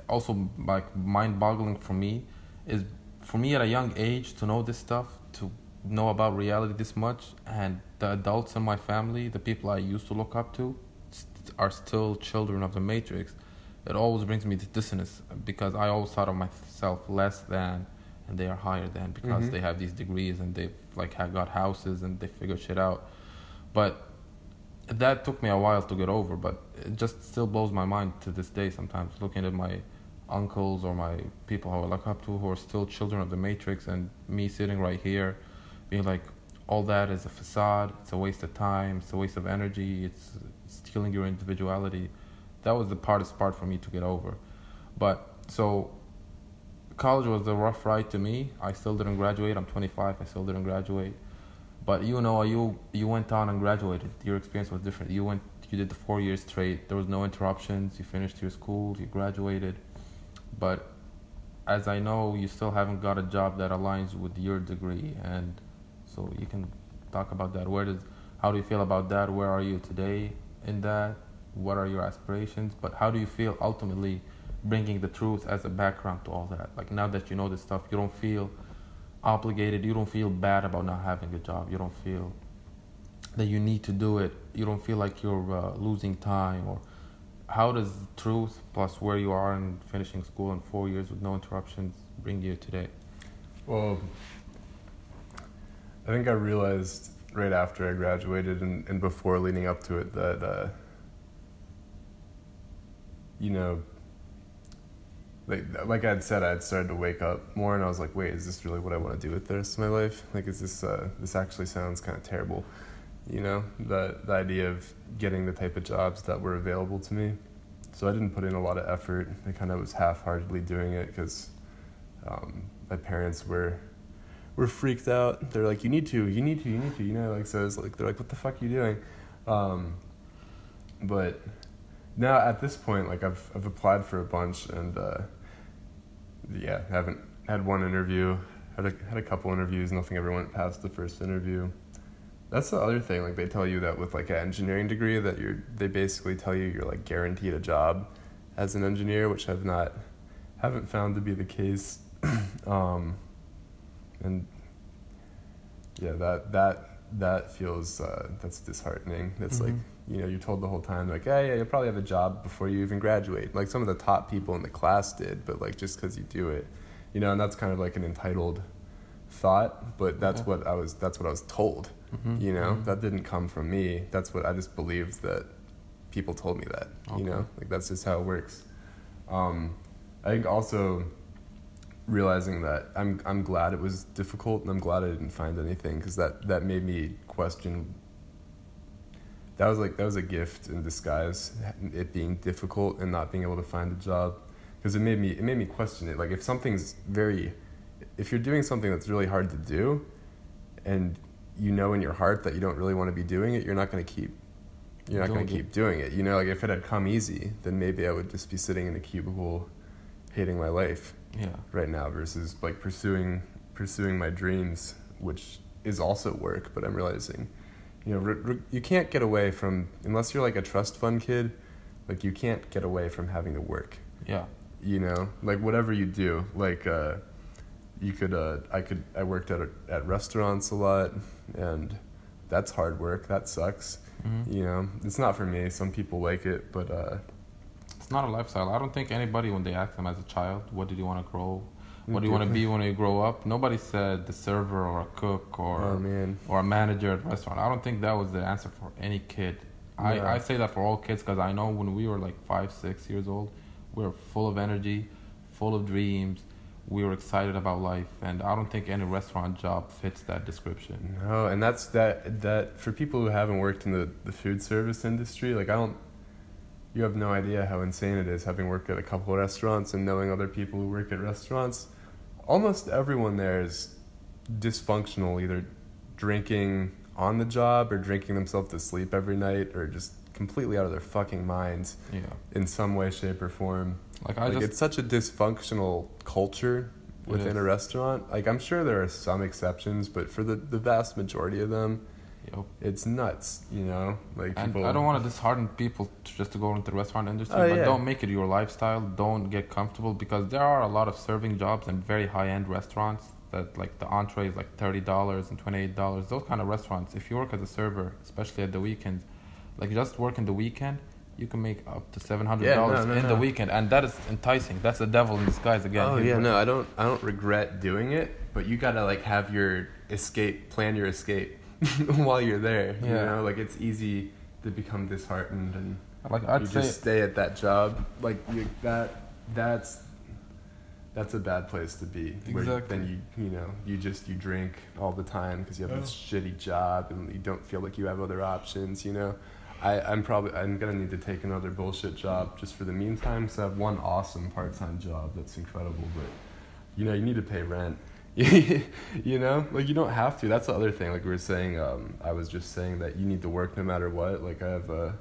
S1: also like mind-boggling for me is for me at a young age to know this stuff, to know about reality this much, and the adults in my family, the people I used to look up to, st- are still children of the Matrix. It always brings me to dissonance because I always thought of myself less than, and they are higher than because
S2: Mhm.
S1: they have these degrees and they've like have got houses and they figure shit out. But that took me a while to get over, but it just still blows my mind to this day. Sometimes looking at my uncles or my people who I look up to who are still children of the Matrix, and me sitting right here, being like, all that is a facade. It's a waste of time. It's a waste of energy. It's stealing your individuality. That was the hardest part for me to get over. But so college was a rough ride to me. I still didn't graduate. I'm 25. I still didn't graduate. But you know, you you went on and graduated. Your experience was different. You went, you did the four years straight. There was no interruptions. You finished your school. You graduated. But as I know, you still haven't got a job that aligns with your degree, and so you can talk about that. Where does, how do you feel about that? Where are you today in that? What are your aspirations? But how do you feel ultimately? bringing the truth as a background to all that. Like now that you know this stuff, you don't feel obligated. You don't feel bad about not having a job. You don't feel that you need to do it. You don't feel like you're uh, losing time. Or how does truth plus where you are in finishing school in four years with no interruptions bring you today?
S2: Well, I think I realized right after I graduated and, and before leading up to it that, uh, you know, like like I'd said, I'd started to wake up more, and I was like, wait, is this really what I want to do with the rest of my life? Like, is this uh, this actually sounds kind of terrible? You know, the the idea of getting the type of jobs that were available to me. So I didn't put in a lot of effort. I kind of was half-heartedly doing it because um, my parents were were freaked out. They're like, you need to, you need to, you need to. You know, like so. It's like they're like, what the fuck are you doing? Um, but now at this point, like I've I've applied for a bunch and uh, yeah, haven't had one interview, had a had a couple interviews, nothing ever went past the first interview. That's the other thing. Like they tell you that with like an engineering degree, that you're they basically tell you you're like guaranteed a job as an engineer, which I've not haven't found to be the case. *clears throat* um, and yeah, that that that feels uh, that's disheartening. That's mm-hmm. like you know, you're told the whole time, like, hey, yeah, you'll probably have a job before you even graduate. Like some of the top people in the class did, but like just because you do it, you know, and that's kind of like an entitled thought, but that's yeah. what I was, that's what I was told, mm-hmm. you know, mm-hmm. that didn't come from me. That's what I just believed that people told me that, okay. you know, like that's just how it works. Um, I think also realizing that I'm, I'm glad it was difficult and I'm glad I didn't find anything because that, that made me question that was like that was a gift in disguise. It being difficult and not being able to find a job, because it made me it made me question it. Like if something's very, if you're doing something that's really hard to do, and you know in your heart that you don't really want to be doing it, you're not going to keep you're not going to keep doing it. You know, like if it had come easy, then maybe I would just be sitting in a cubicle, hating my life.
S1: Yeah.
S2: Right now, versus like pursuing pursuing my dreams, which is also work, but I'm realizing you know, you can't get away from unless you're like a trust fund kid, like you can't get away from having to work.
S1: Yeah.
S2: You know, like whatever you do, like uh, you could, uh, I could, I worked at a, at restaurants a lot, and that's hard work. That sucks. Mm-hmm. You know, it's not for me. Some people like it, but uh,
S1: it's not a lifestyle. I don't think anybody, when they ask them as a child, what did you want to grow what do you want to be when you grow up? Nobody said the server or a cook or
S2: oh,
S1: or a manager at a restaurant. I don't think that was the answer for any kid. I, I say that for all kids because I know when we were like five, six years old, we were full of energy, full of dreams. We were excited about life, and I don't think any restaurant job fits that description.
S2: No, and that's that that for people who haven't worked in the, the food service industry, like I don't you have no idea how insane it is having worked at a couple of restaurants and knowing other people who work at restaurants. Almost everyone there is dysfunctional, either drinking on the job or drinking themselves to sleep every night or just completely out of their fucking minds
S1: yeah.
S2: in some way, shape, or form.
S1: Like, I like just,
S2: it's such a dysfunctional culture within a restaurant. Like I'm sure there are some exceptions, but for the, the vast majority of them, Yep. It's nuts, you know. Like
S1: and people. I don't want to dishearten people to just to go into the restaurant industry, oh, but yeah. don't make it your lifestyle. Don't get comfortable because there are a lot of serving jobs in very high end restaurants that like the entree is like thirty dollars and twenty eight dollars. Those kind of restaurants. If you work as a server, especially at the weekends, like just working the weekend, you can make up to seven hundred dollars yeah, no, no, in no. the weekend, and that is enticing. That's the devil in disguise again.
S2: Oh yeah, no, I don't, I don't regret doing it, but you gotta like have your escape, plan your escape. *laughs* while you're there. Yeah. You know, like it's easy to become disheartened and
S1: Like I'd
S2: you
S1: say,
S2: just stay at that job. Like you, that, that's that's a bad place to be. Where
S1: Exactly.
S2: Then you you know you just you drink all the time because you have this shitty job and you don't feel like you have other options. You know, I I'm probably I'm gonna need to take another bullshit job just for the meantime. So I have one awesome part time job that's incredible, but you know you need to pay rent. *laughs* you know, like you don't have to. That's the other thing. Like we were saying, um, I was just saying that you need to work no matter what. Like I have a,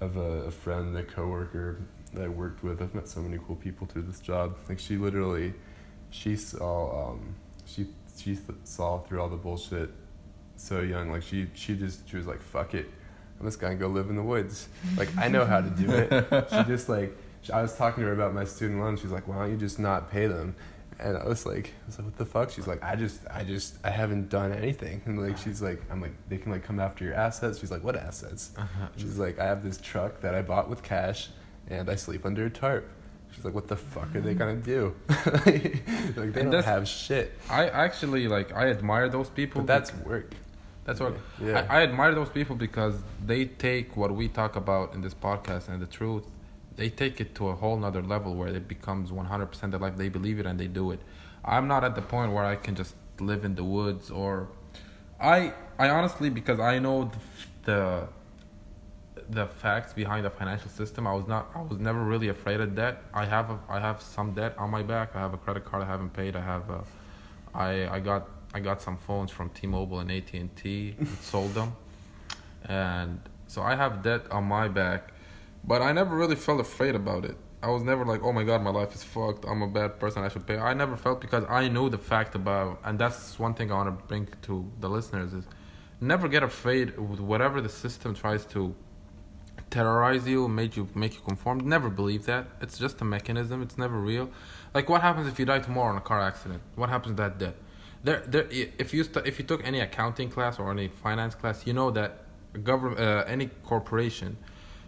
S2: I have a, a friend, a coworker that I worked with. I've met so many cool people through this job. Like she literally, she saw, um, she she saw through all the bullshit so young. Like she she just she was like, fuck it, I'm just gonna go live in the woods. Like I know how to do it. she *laughs* just like I was talking to her about my student loan. She's like, why don't you just not pay them? And I was like, I was like, what the fuck? She's like, I just, I just, I haven't done anything. And like, she's like, I'm like, they can like come after your assets. She's like, what assets?
S1: Uh-huh.
S2: She's like, I have this truck that I bought with cash, and I sleep under a tarp. She's like, what the fuck are they gonna do? *laughs* like they
S1: And
S2: don't have shit.
S1: I actually like I admire those people.
S2: But that's work.
S1: That's what
S2: Yeah.
S1: I, I admire those people because they take what we talk about in this podcast and the truth, they take it to a whole nother level where it becomes 100% their life. They believe it and they do it. I'm not at the point where I can just live in the woods or I I honestly because I know the the facts behind the financial system. I was not I was never really afraid of debt. I have a, I have some debt on my back. I have a credit card I haven't paid. I have a, I I got I got some phones from T-Mobile and AT&T and *laughs* sold them. And so I have debt on my back, but I never really felt afraid about it. I was never like, "Oh my god, my life is fucked. I'm a bad person. I should pay." I never felt because I knew the fact about and that's one thing I want to bring to the listeners is never get afraid with whatever the system tries to terrorize you, make you make you conform. Never believe that. It's just a mechanism. It's never real. Like what happens if you die tomorrow in a car accident? What happens to that debt? There, there. If you st- if you took any accounting class or any finance class, you know that government, uh, any corporation,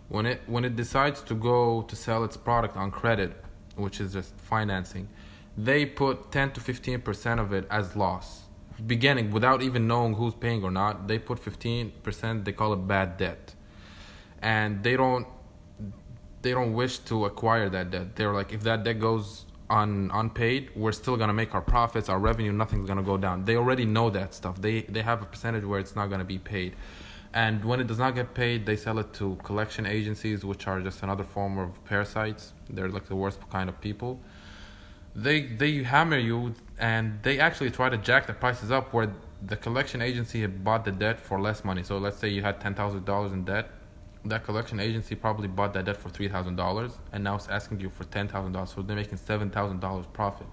S1: when it when it decides to go to sell its product on credit, which is just financing, they put ten to fifteen percent of it as loss. Beginning without even knowing who's paying or not, they put fifteen percent. They call it bad debt and they don't they don't wish to acquire that debt. They're like, if that debt goes un, unpaid, we're still gonna make our profits, our revenue, nothing's gonna go down. They already know that stuff. They they have a percentage where it's not gonna be paid, and when it does not get paid, they sell it to collection agencies, which are just another form of parasites. They're like the worst kind of people. They they hammer you, and they actually try to jack the prices up where the collection agency had bought the debt for less money. So let's say you had ten thousand dollars in debt that collection agency probably bought that debt for three thousand dollars and now it's asking you for ten thousand dollars so they're making seven thousand dollars profit.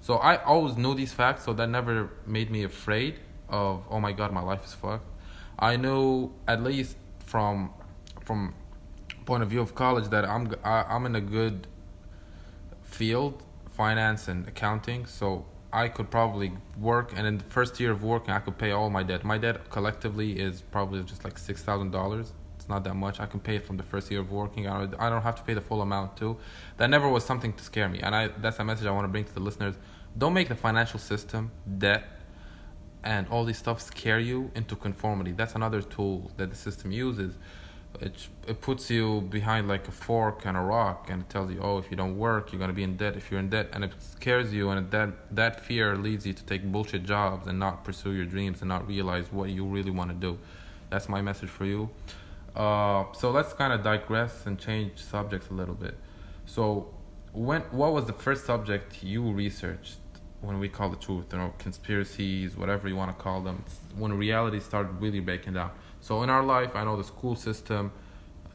S1: So i always knew these facts so that never made me afraid of oh my god my life is fucked. I knew at least from from point of view of college that i'm I'm in a good field finance and accounting so i could probably work and in the first year of working i could pay all my debt. My debt collectively is probably just like six thousand dollars it's not that much. I can pay it from the first year of working. I don't, I don't have to pay the full amount too. That never was something to scare me and i that's a message i want to bring to the listeners. Don't make the financial system debt and all this stuff scare you into conformity. That's another tool that the system uses. It, it puts you behind like a fork and a rock and it tells you oh if you don't work you're going to be in debt. If you're in debt and it scares you and that that fear leads you to take bullshit jobs and not pursue your dreams and not realize what you really want to do. That's my message for you uh, so let's kind of digress and change subjects a little bit. So when what was the first subject you researched when we call the truth you know conspiracies whatever you want to call them? When reality started really breaking down. So in our life, I know the school system,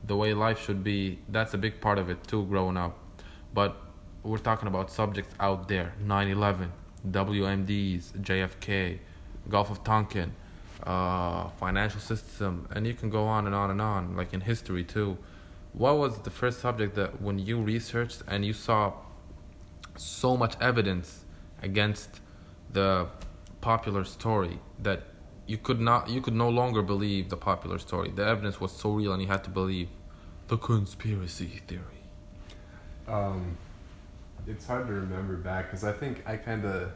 S1: the way life should be, that's a big part of it too, growing up. But we're talking about subjects out there 9 11, WMDs, JFK, Gulf of Tonkin, uh, financial system, and you can go on and on and on, like in history too. What was the first subject that when you researched and you saw so much evidence against the popular story that you could not you could no longer believe the popular story the evidence was so real and you had to believe the conspiracy theory
S2: Um, it's hard to remember back because I think I kind of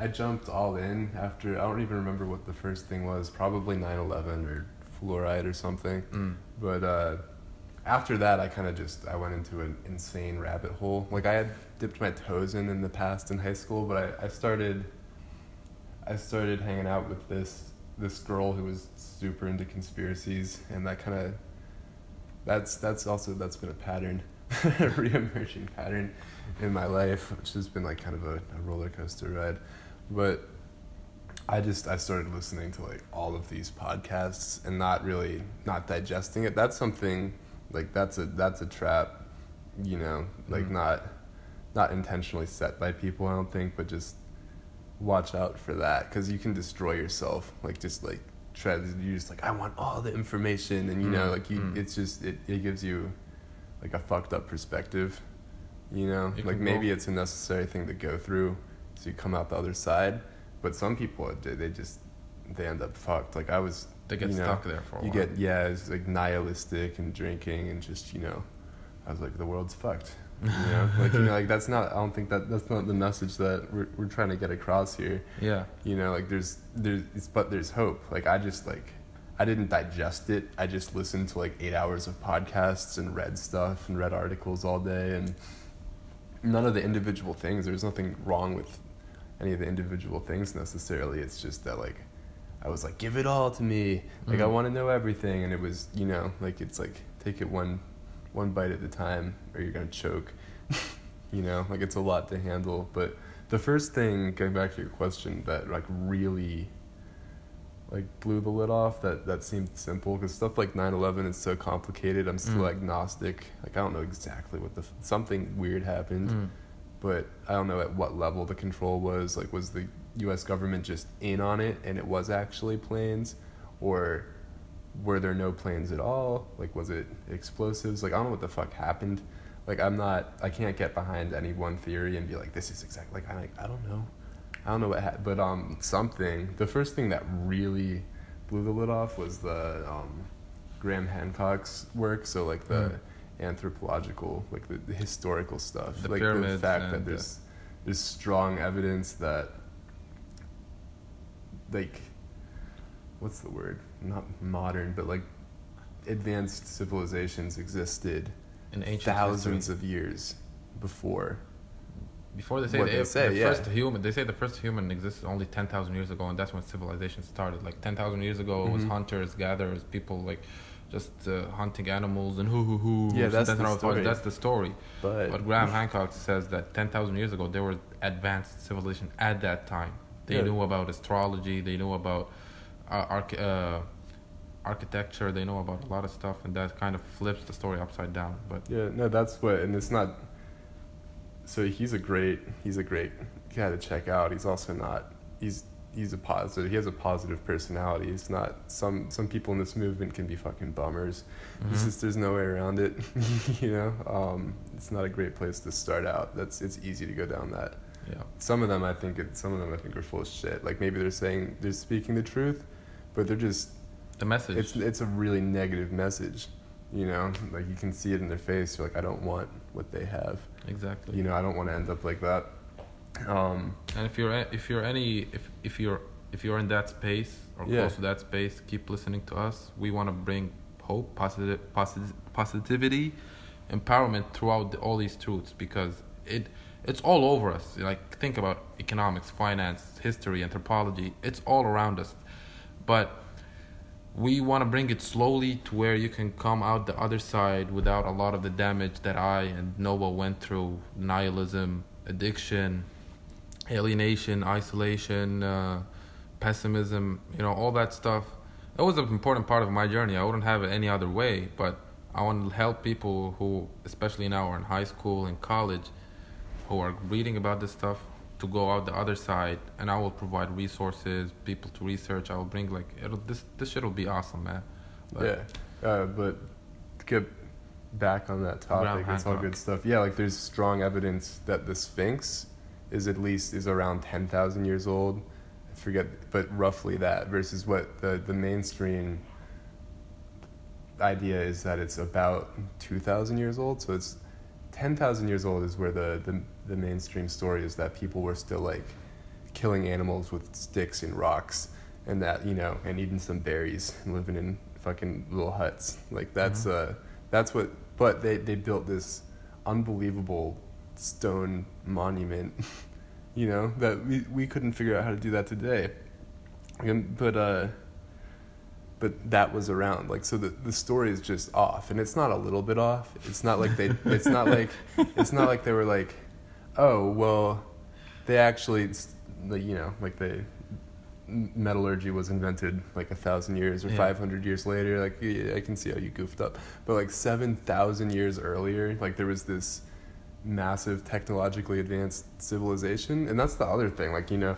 S2: I jumped all in after I don't even remember what the first thing was probably 9/11 or fluoride or something.
S1: Mm.
S2: But uh, after that, I kind of just I went into an insane rabbit hole. Like I had dipped my toes in in the past in high school, but I, I started I started hanging out with this this girl who was super into conspiracies, and that kind of that's that's also that's been a pattern, *laughs* a reemerging pattern in my life, which has been like kind of a, a roller coaster ride. But I just I started listening to like all of these podcasts and not really not digesting it. That's something like that's a that's a trap, you know, like
S1: Mhm.
S2: not not intentionally set by people. I don't think, but just watch out for that because you can destroy yourself. Like just like try to you're just like I want all the information and you know
S1: Mm,
S2: like you
S1: mm.
S2: it's just it, it gives you like a fucked up perspective. You know,
S1: You
S2: like maybe
S1: go-
S2: it's a necessary thing to go through so you come out the other side. But some people they just they end up fucked. Like I was
S1: They get
S2: you know,
S1: stuck there for a
S2: you
S1: while.
S2: get yeah, it's like nihilistic and drinking and just you know, I was like the world's fucked. You know, *laughs* like you know, like that's not. I don't think that that's not the message that we're we're trying to get across here.
S1: yeah.
S2: You know, like there's there's it's, but there's hope. Like I just like I didn't digest it. I just listened to like eight hours of podcasts and read stuff and read articles all day and none of the individual things. There's nothing wrong with any of the individual things necessarily. It's just that like I was like, give it all to me. Like I
S1: Mhm.
S2: want to know everything, and it was you know like it's like take it one one bite at a time or you're gonna choke. *laughs* you know, like it's a lot to handle. But the first thing, going back to your question, that like really like blew the lid off that that seemed simple because stuff like 9-11 is so complicated i'm still
S1: Mm.
S2: agnostic like i don't know exactly what the f- something weird happened
S1: Mm.
S2: But I don't know at what level the control was. Like, was the U.S. government just in on it, and it was actually planes, or were there no planes at all? Like, was it explosives? Like, I don't know what the fuck happened. Like, I'm not. I can't get behind any one theory and be like, this is exactly. Like, I like, I don't know. I don't know what happened, but um, something. The first thing that really blew the lid off was the um, Graham Hancock's work. So like the
S1: Mm.
S2: Anthropological, like the, the historical stuff,
S1: The
S2: like the fact that
S1: and the-
S2: there's there's strong evidence that like what's the word? Not modern, but like advanced civilizations existed
S1: In ancient
S2: thousands
S1: history.
S2: of years before.
S1: Before they say,
S2: what
S1: the,
S2: they say,
S1: the
S2: yeah.
S1: first human, they say the first human existed only ten thousand years ago, and that's when civilization started. Like ten thousand years ago, it was
S2: Mhm.
S1: hunters, gatherers, people like just uh, hunting animals and who who who.
S2: Yeah, that's the story.
S1: That's the story.
S2: But,
S1: But Graham Hancock says that ten thousand years ago, there was advanced civilization at that time. They
S2: Yeah.
S1: knew about astrology. They knew about uh, arch- uh, architecture. They know about a lot of stuff, and that kind of flips the story upside down. But
S2: Yeah, no, that's what, and it's not. So he's a great, he's a great guy to check out. He's also not. He's he's a positive. He has a positive personality. He's not. Some some people in this movement can be fucking bummers. It's
S1: Mhm.
S2: just there's no way around it. *laughs* you know, um, it's not a great place to start out. That's it's easy to go down that.
S1: yeah,
S2: Some of them I think it, some of them I think are full of shit. Like maybe they're saying they're speaking the truth, but they're just
S1: the message.
S2: it's it's a really negative message you know like you can see it in their face you're like i don't want what they have
S1: exactly.
S2: you know i don't want to end up like that um
S1: And if you're if you're any if if you're if you're in that space or
S2: Yeah.
S1: close to that space, keep listening to us. We want to bring hope, positive, positive, positivity, empowerment throughout the, all these truths because it it's all over us. Like think about economics, finance, history, anthropology. It's all around us, but we want to bring it slowly to where you can come out the other side without a lot of the damage that I and Noah went through nihilism, addiction, alienation, isolation, uh, pessimism, you know, all that stuff. That was an important part of my journey. I wouldn't have it any other way, but I want to help people who, especially now, are in high school and college, who are reading about this stuff to go out the other side and I will provide resources, people to research. I will bring like it'll this this shit will be awesome, man. Like,
S2: yeah uh, but to get back on that topic
S1: Graham
S2: it's all good stuff yeah like there's strong evidence that the sphinx is at least is around 10,000 years old i forget but roughly that versus what the the mainstream idea is that it's about 2,000 years old. So it's 10,000 years old is where the, the, the mainstream story is that people were still like killing animals with sticks and rocks and that, you know, and eating some berries and living in fucking little huts. Like that's uh that's what. But they they built this unbelievable stone monument. *laughs* you know that we we couldn't figure out how to do that today. And, but uh. But that was around, like so. The the story is just off, and it's not a little bit off. It's not like they. It's not like. *laughs* It's not like they were like, oh well, they actually, you know, like they metallurgy was invented like a thousand years or
S1: Yeah.
S2: 500 years later like yeah, i can see how you goofed up but like 7000 years earlier like there was this massive technologically advanced civilization and that's the other thing like you know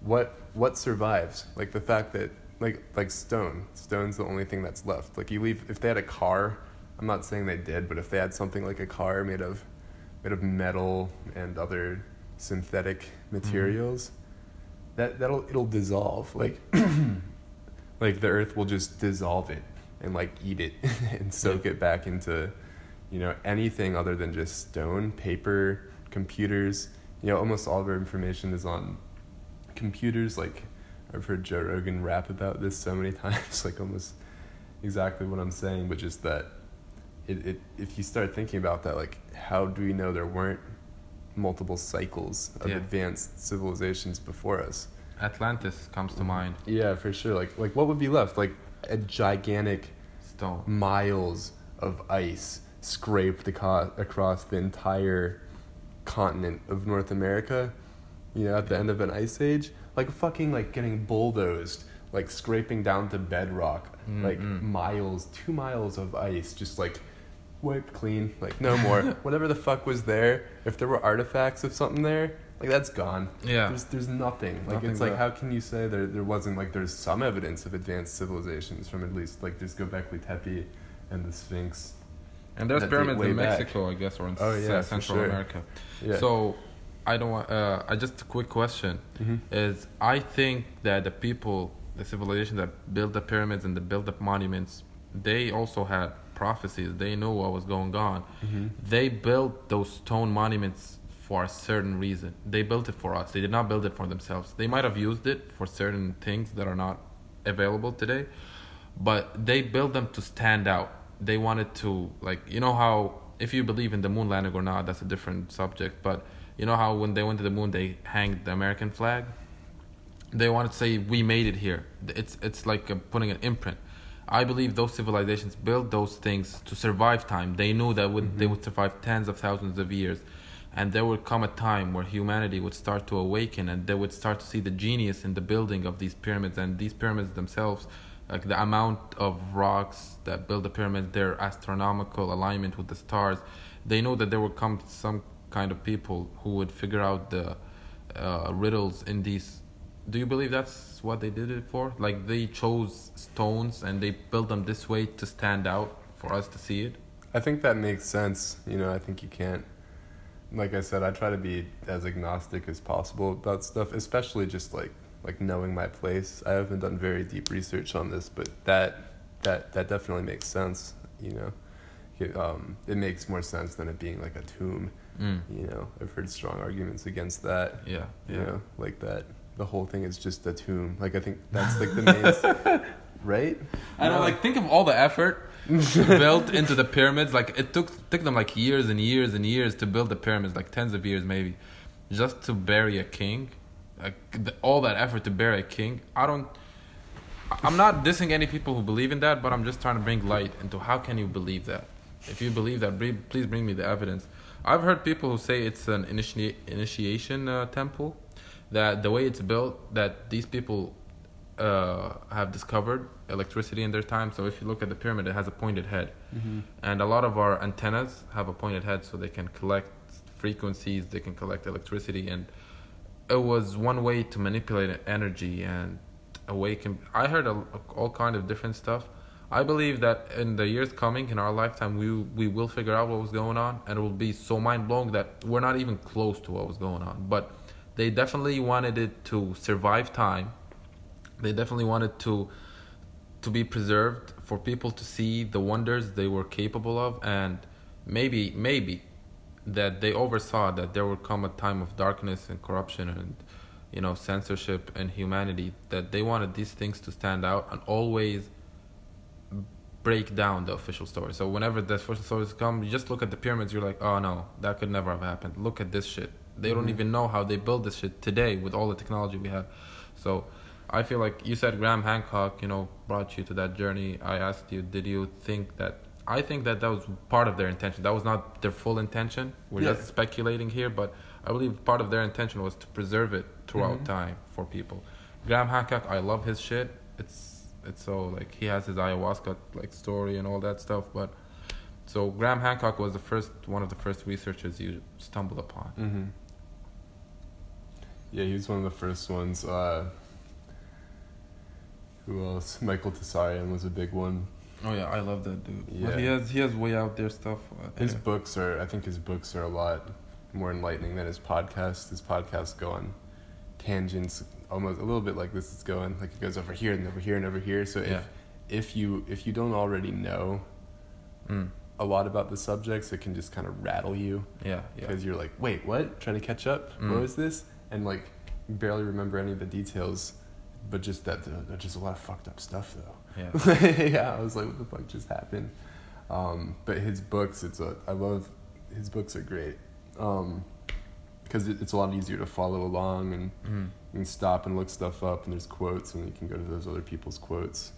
S2: what what survives? Like the fact that like like stone. Stone's the only thing that's left. Like you leave if they had a car i'm not saying they did but if they had something like a car made of made of metal and other synthetic materials that that'll it'll dissolve. Like *clears throat* like the earth will just dissolve it and like eat it *laughs* and soak it back into you know anything other than just stone paper computers you know almost all of our information is on computers like i've heard joe rogan rap about this so many *laughs* times like almost exactly what i'm saying but just that it, it if you start thinking about that like how do we know there weren't multiple cycles of
S1: Yeah.
S2: advanced civilizations before us
S1: Atlantis comes to mind.
S2: yeah, for sure. Like like what would be left? Like a gigantic
S1: Stone.
S2: miles of ice scraped across the entire continent of North America. You know, at the end of an ice age, like fucking like getting bulldozed, like scraping down to bedrock, mm-hmm. like
S1: Mm-mm.
S2: miles, two miles of ice, just like wiped clean, like no more. *laughs* Whatever the fuck was there, if there were artifacts of something there, like that's gone.
S1: Yeah.
S2: There's there's nothing. Like
S1: Nothing
S2: it's like how can you say there there wasn't like there's some evidence of advanced civilizations from at least like there's Göbekli Tepe and the Sphinx.
S1: And there's pyramids
S2: way
S1: in
S2: back.
S1: Mexico, I guess, or in
S2: Oh, yeah,
S1: Central
S2: sure.
S1: America.
S2: Yeah.
S1: So, I don't want. Uh, I just a quick question
S2: Mhm.
S1: is I think that the people, the civilization that built the pyramids and the built the monuments, they also had prophecies. They knew what was going on.
S2: Mhm.
S1: They built those stone monuments for a certain reason. They built it for us. They did not build it for themselves. They might have used it for certain things that are not available today, but they built them to stand out. They wanted to like you know how if you believe in the moon landing or not, that's a different subject. But you know how when they went to the moon, they hanged the American flag. They wanted to say we made it here. It's it's like putting an imprint. I believe those civilizations built those things to survive time. They knew that would they mm-hmm. would survive tens of thousands of years, and there would come a time where humanity would start to awaken, and they would start to see the genius in the building of these pyramids and these pyramids themselves, like the amount of rocks that build the pyramids, their astronomical alignment with the stars. They know that there will come some kind of people who would figure out the uh, riddles in these do you believe that's what they did it for? Like they chose stones and they built them this way to stand out for us to see it?
S2: I think that makes sense. You know, I think you can't. Like I said, I try to be as agnostic as possible about stuff, especially just like like knowing my place. I haven't done very deep research on this, but that that that definitely makes sense. You know, it, um, it makes more sense than it being like a tomb.
S1: Mm.
S2: You know, I've heard strong arguments against that.
S1: Yeah,
S2: You
S1: yeah.
S2: know, like that the whole thing is just a tomb. Like I think that's like the main, *laughs* right?
S1: I don't like think of all the effort *laughs* built into the pyramids. Like it took took them like years and years and years to build the pyramids, like tens of years maybe, just to bury a king. Like the, all that effort to bury a king. I don't. I'm not dissing any people who believe in that, but I'm just trying to bring light into how can you believe that. If you believe that, bring- please bring me the evidence. I've heard people who say it's an initi- initiation uh, temple, that the way it's built, that these people uh, have discovered electricity in their time. So if you look at the pyramid, it has a pointed head,
S2: Mm-hmm.
S1: and a lot of our antennas have a pointed head, so they can collect frequencies, they can collect electricity, and it was one way to manipulate energy and awaken. I heard a, all kind of different stuff. I believe that in the years coming, in our lifetime, we we will figure out what was going on, and it will be so mind blowing that we're not even close to what was going on. But they definitely wanted it to survive time. They definitely wanted to to be preserved for people to see the wonders they were capable of, and maybe maybe that they oversaw that there would come a time of darkness and corruption and you know censorship and humanity that they wanted these things to stand out and always break down the official story. So whenever the official stories come, you just look at the pyramids. You're like, oh no, that could never have happened. Look at this shit. They don't
S2: Mhm.
S1: even know how they build this shit today with all the technology we have. So I feel like you said Graham Hancock, you know, brought you to that journey. I asked you, did you think that? I think that that was part of their intention. That was not their full intention. We're
S2: Yeah.
S1: just speculating here, but I believe part of their intention was to preserve it throughout
S2: Mhm.
S1: time for people. Graham Hancock, I love his shit. It's it's so like he has his ayahuasca like story and all that stuff. But so Graham Hancock was the first one of the first researchers you stumbled upon.
S2: Mm-hmm. Yeah, he was one of the first ones. Uh, who else? Michael Tsarion was a big one.
S1: Oh yeah, I love that dude.
S2: Yeah.
S1: But he has he has way out there stuff. Uh,
S2: His
S1: yeah.
S2: books are, I think his books are a lot more enlightening than his podcast. His podcasts go on tangents, almost a little bit like this is going. Like it goes over here and over here and over here. So
S1: Yeah.
S2: if if you if you don't already know
S1: Mm.
S2: a lot about the subjects, it can just kind of rattle you
S1: Yeah, yeah.
S2: because you're like, wait, what? Trying to catch up?
S1: Mm.
S2: What was this? And like, barely remember any of the details, but just that uh, just a lot of fucked up stuff though.
S1: Yeah. *laughs*
S2: yeah, I was like, what the fuck just happened? Um, but his books, it's a, I love, his books are great. Um, because it, it's a lot easier to follow along and
S1: Mm.
S2: you can stop and look stuff up and there's quotes and you can go to those other people's quotes.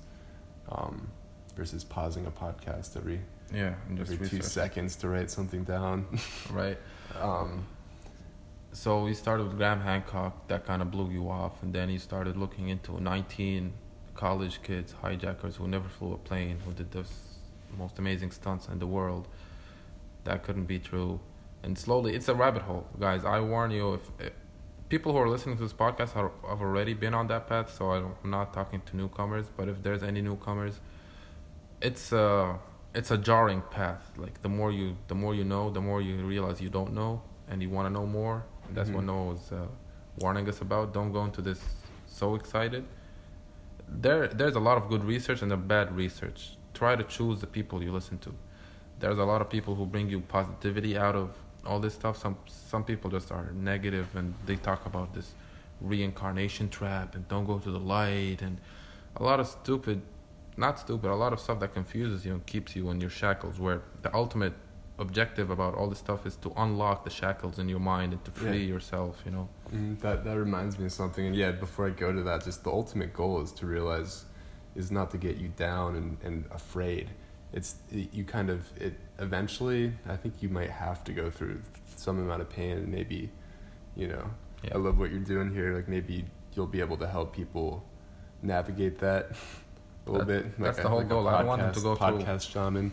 S2: Um, versus pausing a podcast every
S1: Yeah, and just
S2: every two seconds to write something down. *laughs*
S1: Right.
S2: um,
S1: So we started with Graham Hancock. That kind of blew you off, and then you started looking into 19 college kids, hijackers who never flew a plane, who did the most amazing stunts in the world. That couldn't be true. And slowly, it's a rabbit hole, guys. I warn you, if, if people who are listening to this podcast are, have already been on that path, so I'm not talking to newcomers. But if there's any newcomers, it's a it's a jarring path. Like the more you the more you know, the more you realize you don't know, and you want to know more. And that's what
S2: Mhm.
S1: Noah was uh, warning us about. Don't go into this so excited. There there's a lot of good research and a bad research. Try to choose the people you listen to. There's a lot of people who bring you positivity out of all this stuff. Some some people just are negative and they talk about this reincarnation trap and don't go to the light and a lot of stupid not stupid, a lot of stuff that confuses you and keeps you in your shackles. Where the ultimate objective about all this stuff is to unlock the shackles in your mind and to free
S2: Yeah.
S1: yourself. You know.
S2: Mm, that that reminds me of something. And yeah, before I go to that, just the ultimate goal is to realize is not to get you down and, and afraid. It's it, you kind of it eventually. I think you might have to go through some amount of pain, and maybe, you know,
S1: Yeah.
S2: I love what you're doing here. Like maybe you'll be able to help people navigate that *laughs* a little
S1: That-
S2: bit.
S1: that's
S2: like
S1: the
S2: a,
S1: whole
S2: like
S1: goal.
S2: A
S1: I don't want them to
S2: podcast-
S1: go through-
S2: podcast shaman.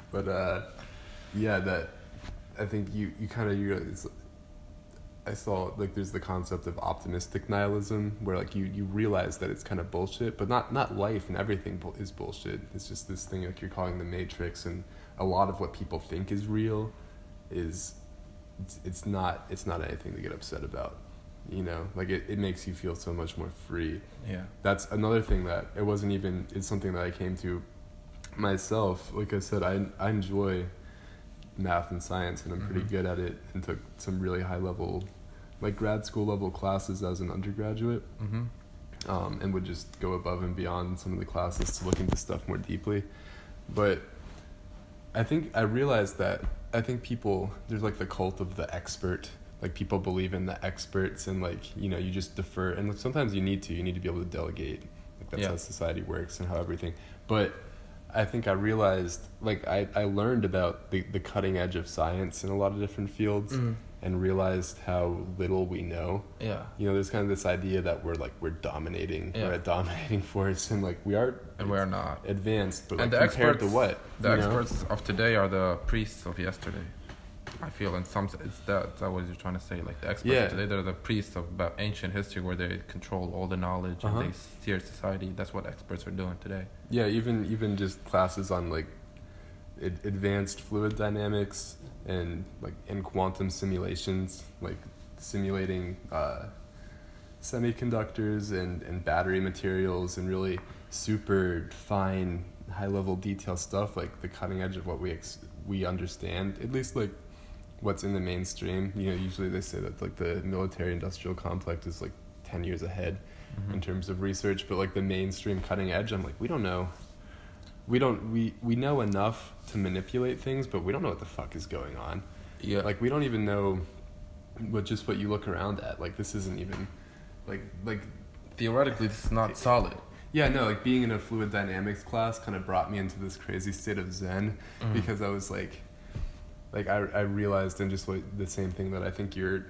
S2: *laughs* but uh, yeah, that I think you you kind of you. It's, I saw like there's the concept of optimistic nihilism where like you you realize that it's kind of bullshit, but not not life and everything is bullshit. It's just this thing like you're calling the matrix, and a lot of what people think is real is it's, it's not it's not anything to get upset about. You know, like it, it makes you feel so much more free
S1: Yeah.
S2: that's another thing that it wasn't even it's something that I came to myself like I said I I enjoy math and science and I'm pretty
S1: Mhm.
S2: good at it and took some really high level like grad school level classes as an undergraduate
S1: Mm-hmm.
S2: um, and would just go above and beyond some of the classes to look into stuff more deeply. But I think I realized that I think people there's like the cult of the expert. Like people believe in the experts and like you know you just defer and sometimes you need to you need to be able to delegate. Like that's
S1: Yeah.
S2: how society works and how everything. But I think I realized like I, I learned about the, the cutting edge of science in a lot of different fields
S1: Mm.
S2: and realized how little we know
S1: Yeah.
S2: you know there's kind of this idea that we're like we're dominating
S1: Yeah.
S2: we're a dominating *laughs* force and like we are
S1: And we're not.
S2: advanced but like
S1: and the
S2: compared
S1: experts,
S2: to what
S1: The
S2: you know?
S1: experts of today are the priests of yesterday. I feel in some sense it's that that what you're trying to say. Like the experts
S2: Yeah.
S1: today, they're the priests of about ancient history where they control all the knowledge
S2: Uh-huh.
S1: and they steer society. That's what experts are doing today.
S2: yeah even even just classes on like ad- advanced fluid dynamics and like in quantum simulations like simulating uh, semiconductors and, and battery materials and really super fine high level detail stuff like the cutting edge of what we ex- we understand at least like what's in the mainstream you know usually they say that like the military industrial complex is like 10 years ahead
S1: Mm-hmm.
S2: in terms of research, but like the mainstream cutting edge, I'm like, we don't know. We don't we we know enough to manipulate things, but we don't know what the fuck is going on.
S1: Yeah.
S2: Like we don't even know what just what you look around at. Like this isn't even like like
S1: theoretically, this is not solid.
S2: yeah, no, like being in a fluid dynamics class kind of brought me into this crazy state of zen
S1: Mhm.
S2: because I was like, like I, I realized and just like the same thing that I think your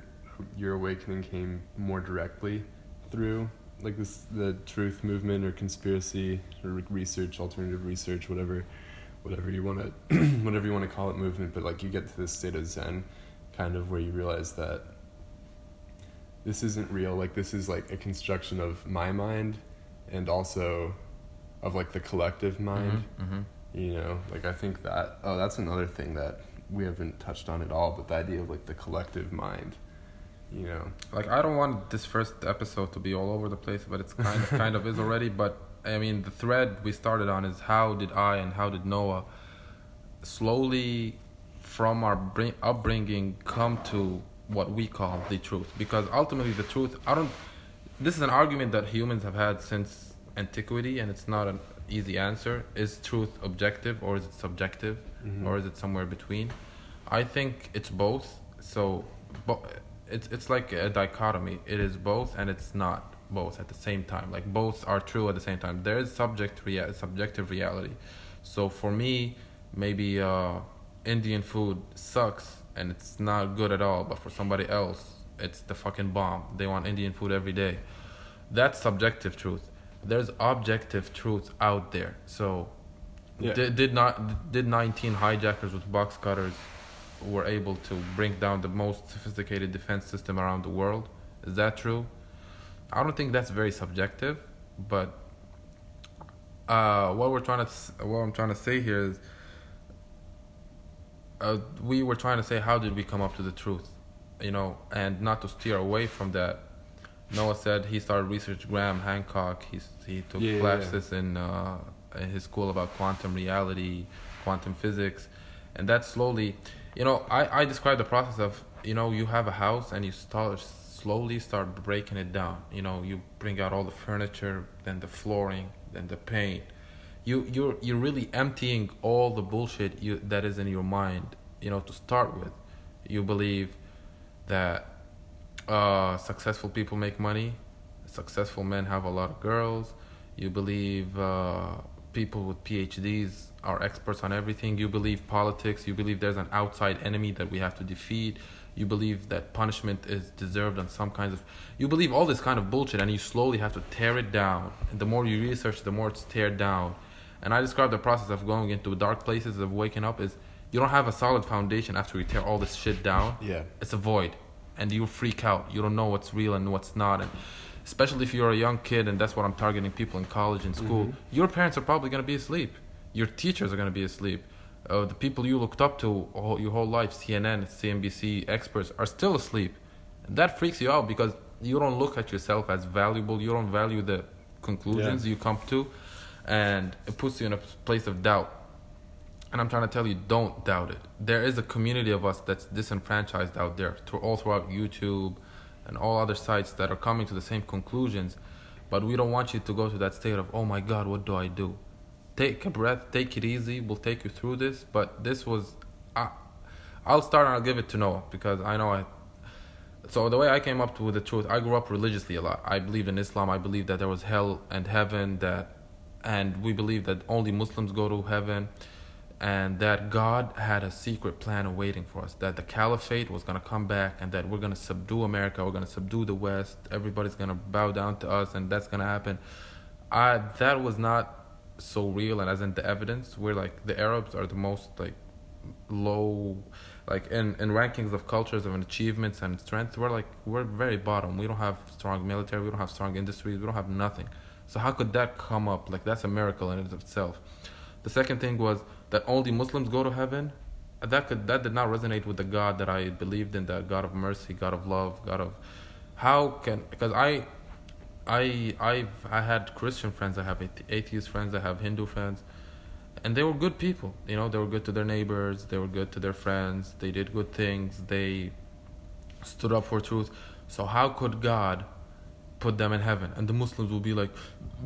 S2: your awakening came more directly through like this the truth movement or conspiracy or research alternative research whatever whatever you want *clears throat* to whatever you want to call it movement but like you get to this state of zen kind of where you realize that this isn't real like this is like a construction of my mind and also of like the collective mind
S1: Mm-hmm.
S2: you know like i think that oh that's another thing that we haven't touched on at all but the idea of like the collective mind you know
S1: Like I don't want this first episode to be all over the place, but it's kind of *laughs* kind of is already. But I mean, the thread we started on is how did I and how did Noah slowly, from our bring, upbringing, come to what we call the truth? Because ultimately, the truth. I don't. This is an argument that humans have had since antiquity, and it's not an easy answer. Is truth objective or is it subjective,
S2: Mhm.
S1: or is it somewhere between? I think it's both. So, bo- it's it's like a dichotomy. It is both, and it's not both at the same time. Like both are true at the same time. There is subject rea- subjective reality. So for me, maybe uh, Indian food sucks and it's not good at all. But for somebody else, it's the fucking bomb. They want Indian food every day. That's subjective truth. There's objective truth out there. So
S2: Yeah.
S1: did, did not did 19 hijackers with box cutters were able to bring down the most sophisticated defense system around the world is that true i don't think that's very subjective but uh, what we're trying to what i'm trying to say here is uh, we were trying to say how did we come up to the truth you know and not to steer away from that noah said he started research graham hancock. He's, he took
S2: Yeah, yeah,
S1: classes in uh, in his school about quantum reality quantum physics and that slowly you know I, I describe the process of you know you have a house and you start slowly start breaking it down. You know you bring out all the furniture then the flooring then the paint. You you're you're really emptying all the bullshit you that is in your mind you know to start with. You believe that uh, successful people make money. Successful men have a lot of girls. You believe uh, people with phds are experts on everything. You believe politics. You believe there's an outside enemy that we have to defeat. You believe that punishment is deserved on some kinds of you believe all this kind of bullshit and you slowly have to tear it down. And the more you research the more it's teared down. And i describe the process of going into dark places of waking up is you don't have a solid foundation after you tear all this shit down.
S2: Yeah.
S1: It's a void and you freak out. You don't know what's real and what's not. And especially if you're a young kid and that's what i'm targeting people in college and school
S2: Mhm.
S1: your parents are probably going to be asleep. Your teachers are going to be asleep. Uh, the people you looked up to all, your whole life cnn cnbc experts are still asleep. And that freaks you out because you don't look at yourself as valuable. You don't value the conclusions
S2: Yeah.
S1: you come to and it puts you in a place of doubt and I'm trying to tell you, don't doubt it. There is a community of us that's disenfranchised out there, through all throughout YouTube and all other sites that are coming to the same conclusions. But we don't want you to go to that state of, oh my God, what do I do? Take a breath, take it easy. We'll take you through this. But this was, I, I'll start and I'll give it to Noah because I know I. So the way I came up to with the truth, I grew up religiously a lot. I believed in Islam. I believed that there was hell and heaven. That, and we believe that only Muslims go to heaven and that God had a secret plan awaiting for us. That the caliphate was going to come back, and that we're going to subdue America. We're going to subdue the West. Everybody's going to bow down to us, and that's going to happen. I that was not so real, and as in the evidence, we're like the Arabs are the most like low, like in in rankings of cultures of achievements and strength. We're like we're very bottom. We don't have strong military. We don't have strong industries. We don't have nothing. So how could that come up? Like that's a miracle in itself. The second thing was that only Muslims go to heaven. That could that did not resonate with the God that I believed in, the God of mercy, God of love, God of how can because I I I I had Christian friends, I have atheist friends, I have Hindu friends, and they were good people. You know, they were good to their neighbors, they were good to their friends, they did good things, they stood up for truth. So how could God put them in heaven. And the muslims will be like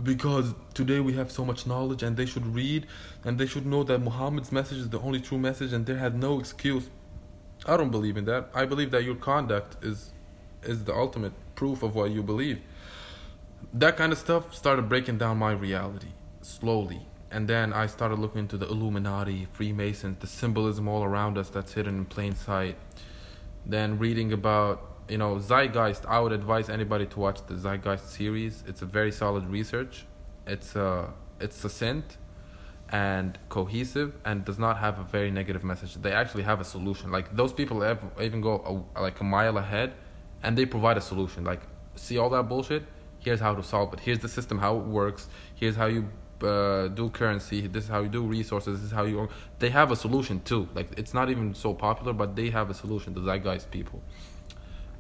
S1: because today we have so much knowledge and they should read and they should know that muhammad's message is the only true message and they had no excuse. I don't believe in that. I believe that your conduct is is the ultimate proof of what you believe. That kind of stuff started breaking down my reality slowly. And then i started looking into the illuminati freemasons the symbolism all around us that's hidden in plain sight. Then reading about you know zeitgeist i would advise anybody to watch the zeitgeist series. It's a very solid research. It's uh it's succinct and cohesive and does not have a very negative message. They actually have a solution. Like those people have, even go a, like a mile ahead and they provide a solution. Like see all that bullshit? Here's how to solve it. Here's the system how it works. Here's how you uh, do currency. This is how you do resources. This is how you they have a solution too. Like it's not even so popular but they have a solution the zeitgeist people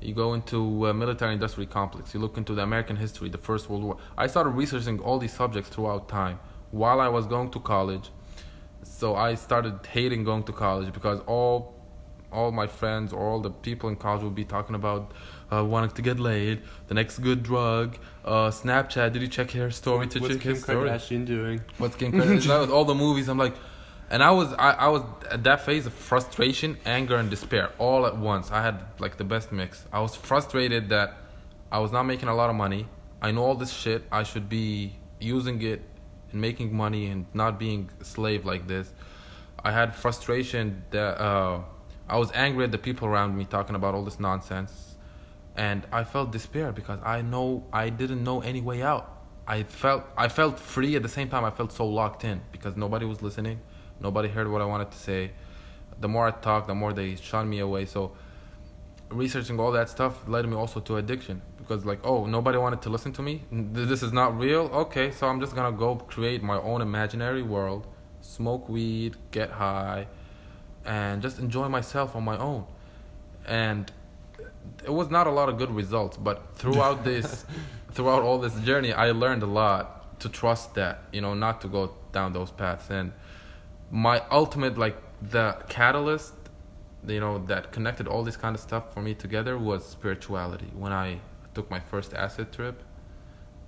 S1: you go into military industrial complex you look into the american history the first world war i started researching all these subjects throughout time while i was going to college so i started hating going to college because all all my friends or all the people in college would be talking about uh, wanting to get laid, the next good drug, uh, Snapchat. Did you check her story to
S2: What's Kim
S1: his story?
S2: Kardashian doing?
S1: What's Kim Kardashian? with *laughs* all the movies. I'm like, and I was I, I was at that phase of frustration, anger, and despair all at once. I had like the best mix. I was frustrated that I was not making a lot of money. I know all this shit. I should be using it and making money and not being a slave like this. I had frustration that uh, I was angry at the people around me talking about all this nonsense, and I felt despair because I know I didn't know any way out. I felt I felt free at the same time. I felt so locked in because nobody was listening, nobody heard what I wanted to say. The more I talked, the more they shunned me away. So researching all that stuff led me also to addiction. Because like oh nobody wanted to listen to me? This is not real? Okay so i'm just gonna go create my own imaginary world smoke weed get high and just enjoy myself on my own. And it was not a lot of good results but throughout *laughs* this throughout all this journey i learned a lot to trust that you know not to go down those paths. And my ultimate like the catalyst you know that connected all this kind of stuff for me together was spirituality. When i took my first acid trip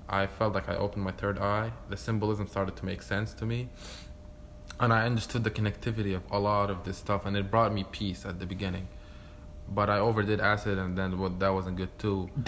S1: i felt like i opened my third eye. The symbolism started to make sense to me. And i understood the connectivity of a lot of this stuff and it brought me peace at the beginning. But i overdid acid and then what that wasn't good too. *laughs*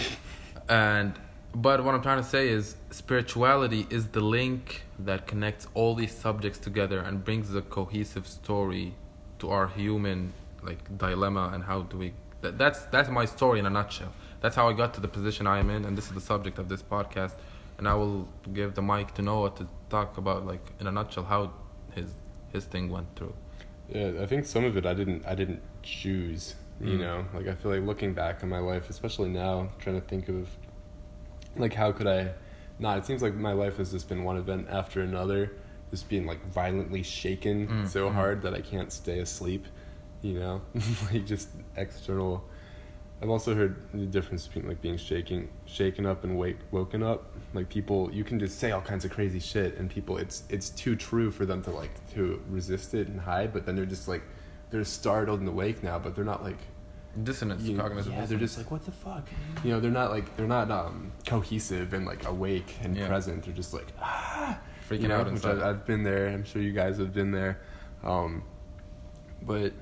S1: And but what i'm trying to say is spirituality is the link that connects all these subjects together and brings a cohesive story to our human like dilemma and how do we that, that's that's my story in a nutshell that's how i got to the position i am in and this is the subject of this podcast and i will give the mic to noah to talk about like in a nutshell how his his thing went through
S2: Yeah, I think some of it I didn't I didn't choose. You
S1: Mm.
S2: know, like I feel like looking back on my life, especially now, trying to think of like how could I not it seems like my life has just been one event after another, just being like violently shaken
S1: Mm,
S2: so
S1: mm.
S2: hard that I can't stay asleep, you know? *laughs* like just external I've also heard the difference between like being shaking shaken up and wake woken up. Like people you can just say all kinds of crazy shit and people it's it's too true for them to like to resist it and hide, but then they're just like they're startled and awake now, but they're not like
S1: dissonance
S2: you-
S1: cognitive
S2: yeah, they're just like what the fuck, you know. They're not like they're not um, cohesive and like awake and
S1: Yeah.
S2: present. They're just like ah,
S1: freaking
S2: you know,
S1: out
S2: which I, I've been there. I'm sure you guys have been there, um, but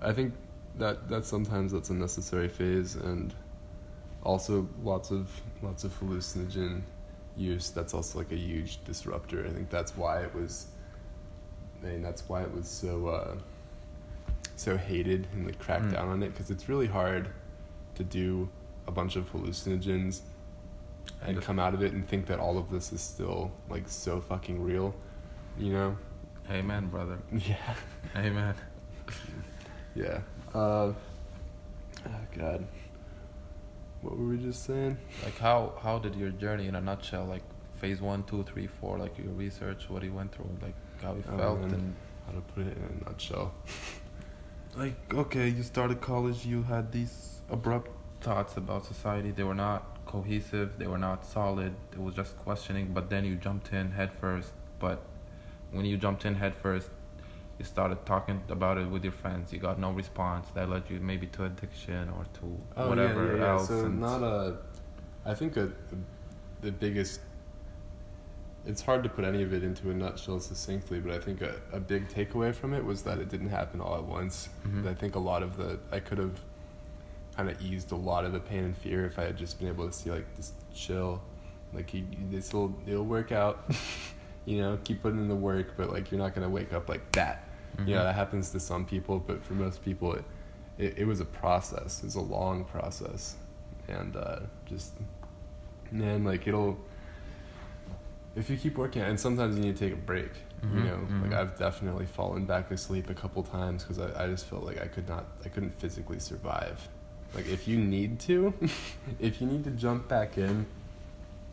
S2: I think that that sometimes that's a necessary phase, and also lots of lots of hallucinogen use. That's also like a huge disruptor. I think that's why it was. I mean, that's why it was so uh, so hated and like cracked
S1: Mm.
S2: down on it because it's really hard to do a bunch of hallucinogens and
S1: And-
S2: come out of it and think that all of this is still like so fucking real, you know?
S1: amen brother *laughs*
S2: Yeah.
S1: amen
S2: Yeah. Uh, oh God. What were we just saying?
S1: like how how did your journey in a nutshell like phase one two three four like your research what you went through like how you
S2: Oh,
S1: felt
S2: man.
S1: and
S2: How to put it in a nutshell? *laughs*
S1: like okay you started college you had these abrupt thoughts about society they were not cohesive they were not solid it was just questioning but then you jumped in head first but when you jumped in head first you started talking about it with your friends you got no response that led you maybe to addiction or to whatever
S2: Oh, yeah, yeah, yeah.
S1: else
S2: So
S1: and
S2: not a. I think a, the biggest. It's hard to put any of it into a nutshell succinctly, but I think a, a big takeaway from it was that it didn't happen all at once.
S1: Mhm.
S2: I think a lot of the I could have kind of eased a lot of the pain and fear if I had just been able to see like just chill, like you, this will it'll work out, *laughs* you know, keep putting in the work, but like you're not gonna wake up like that. You know,
S1: Mhm.
S2: that happens to some people, but for most people, it it, it was a process. It was a long process, and uh, just man, like it'll. If you keep working, and sometimes you need to take a break. You
S1: Mhm,
S2: know, like
S1: mhm.
S2: I've definitely fallen back asleep a couple times because I, I just felt like I could not, I couldn't physically survive. Like if you need to, *laughs* if you need to jump back in,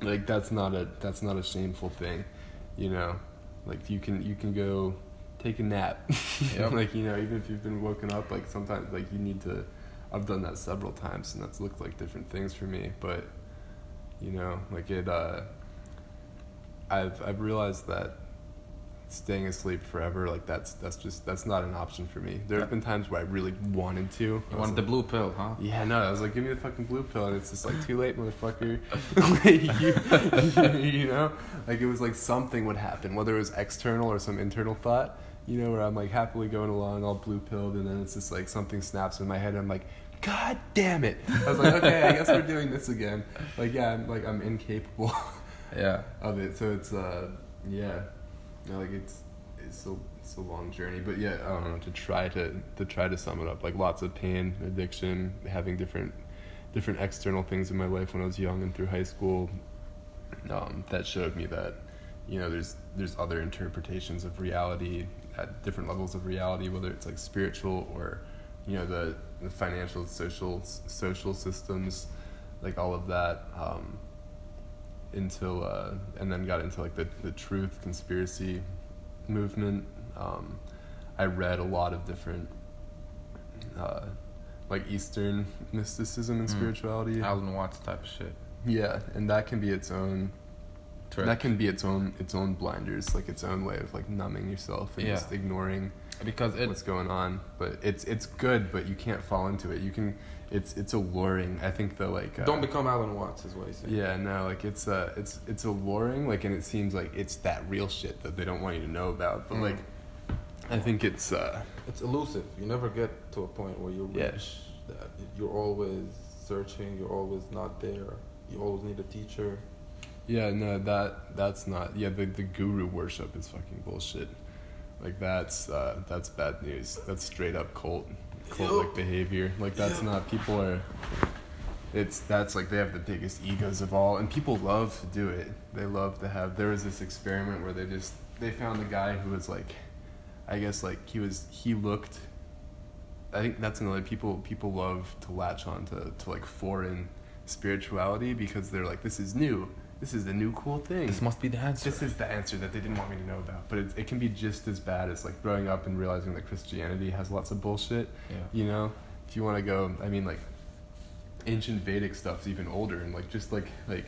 S2: like that's not a that's not a shameful thing, you know. Like you can you can go take a nap. *laughs*
S1: Yep.
S2: like you know, even if you've been woken up, like sometimes like you need to. I've done that several times, and that's looked like different things for me. But you know, like it. uh I've I've realized that staying asleep forever, like that's that's just that's not an option for me. There have been times where I really wanted to. I
S1: You
S2: was
S1: want the blue pill, huh?
S2: yeah, no, I was like, give me the fucking blue pill, and it's just like too late, motherfucker. you, *laughs* *laughs* you know, like it was like something would happen, whether it was external or some internal thought, you know, where I'm like happily going along, all blue pilled, and then it's just like something snaps in my head, and I'm like, God damn it! I was like, okay, I guess we're doing this again. Like, yeah, I'm like I'm incapable *laughs*
S1: Yeah.
S2: of it, so it's uh, yeah, like it's it's a it's a long journey, but yeah, I don't know to try to to try to sum it up, like lots of pain, addiction, having different different external things in my life when I was young and through high school, um, that showed me that you know there's there's other interpretations of reality at different levels of reality, whether it's like spiritual or you know the, the financial, social social systems, like all of that. Um, until uh, and then got into like the the truth conspiracy movement. Um, I read a lot of different uh, like Eastern mysticism and
S1: Mm.
S2: spirituality.
S1: Alan Watts type of shit.
S2: Yeah, and that can be its own.
S1: Trip.
S2: That can be its own its own blinders, like its own way of like numbing yourself and
S1: Yeah.
S2: just ignoring
S1: because it
S2: what's going on. But it's it's good, but you can't fall into it. You can. It's it's alluring. I think the like. Uh,
S1: don't become Alan Watts is what he's saying.
S2: yeah, no, like it's uh it's it's alluring, like and it seems like it's that real shit that they don't want you to know about. But
S1: Mm.
S2: like I think it's uh
S1: It's elusive. You never get to a point where you
S2: Yeah.
S1: reach that. You're always searching. You're always not there. You always need a teacher.
S2: yeah, no, that that's not yeah, the the guru worship is fucking bullshit. Like that's uh that's bad news. That's straight up cult cult like behavior. Like that's not people are it's that's like they have the biggest egos of all and people love to do it. They love to have there was this experiment where they just they found a guy who was like I guess like he was he looked I think that's another people people love to latch on to, to like foreign spirituality because they're like this is new. This is the new cool thing.
S1: This must be the answer.
S2: This is the answer that they didn't want me to know about. But it, it can be just as bad as like growing up and realizing that Christianity has lots of bullshit.
S1: Yeah.
S2: You know, if you want to go, I mean, like ancient Vedic stuff's even older, and like just like like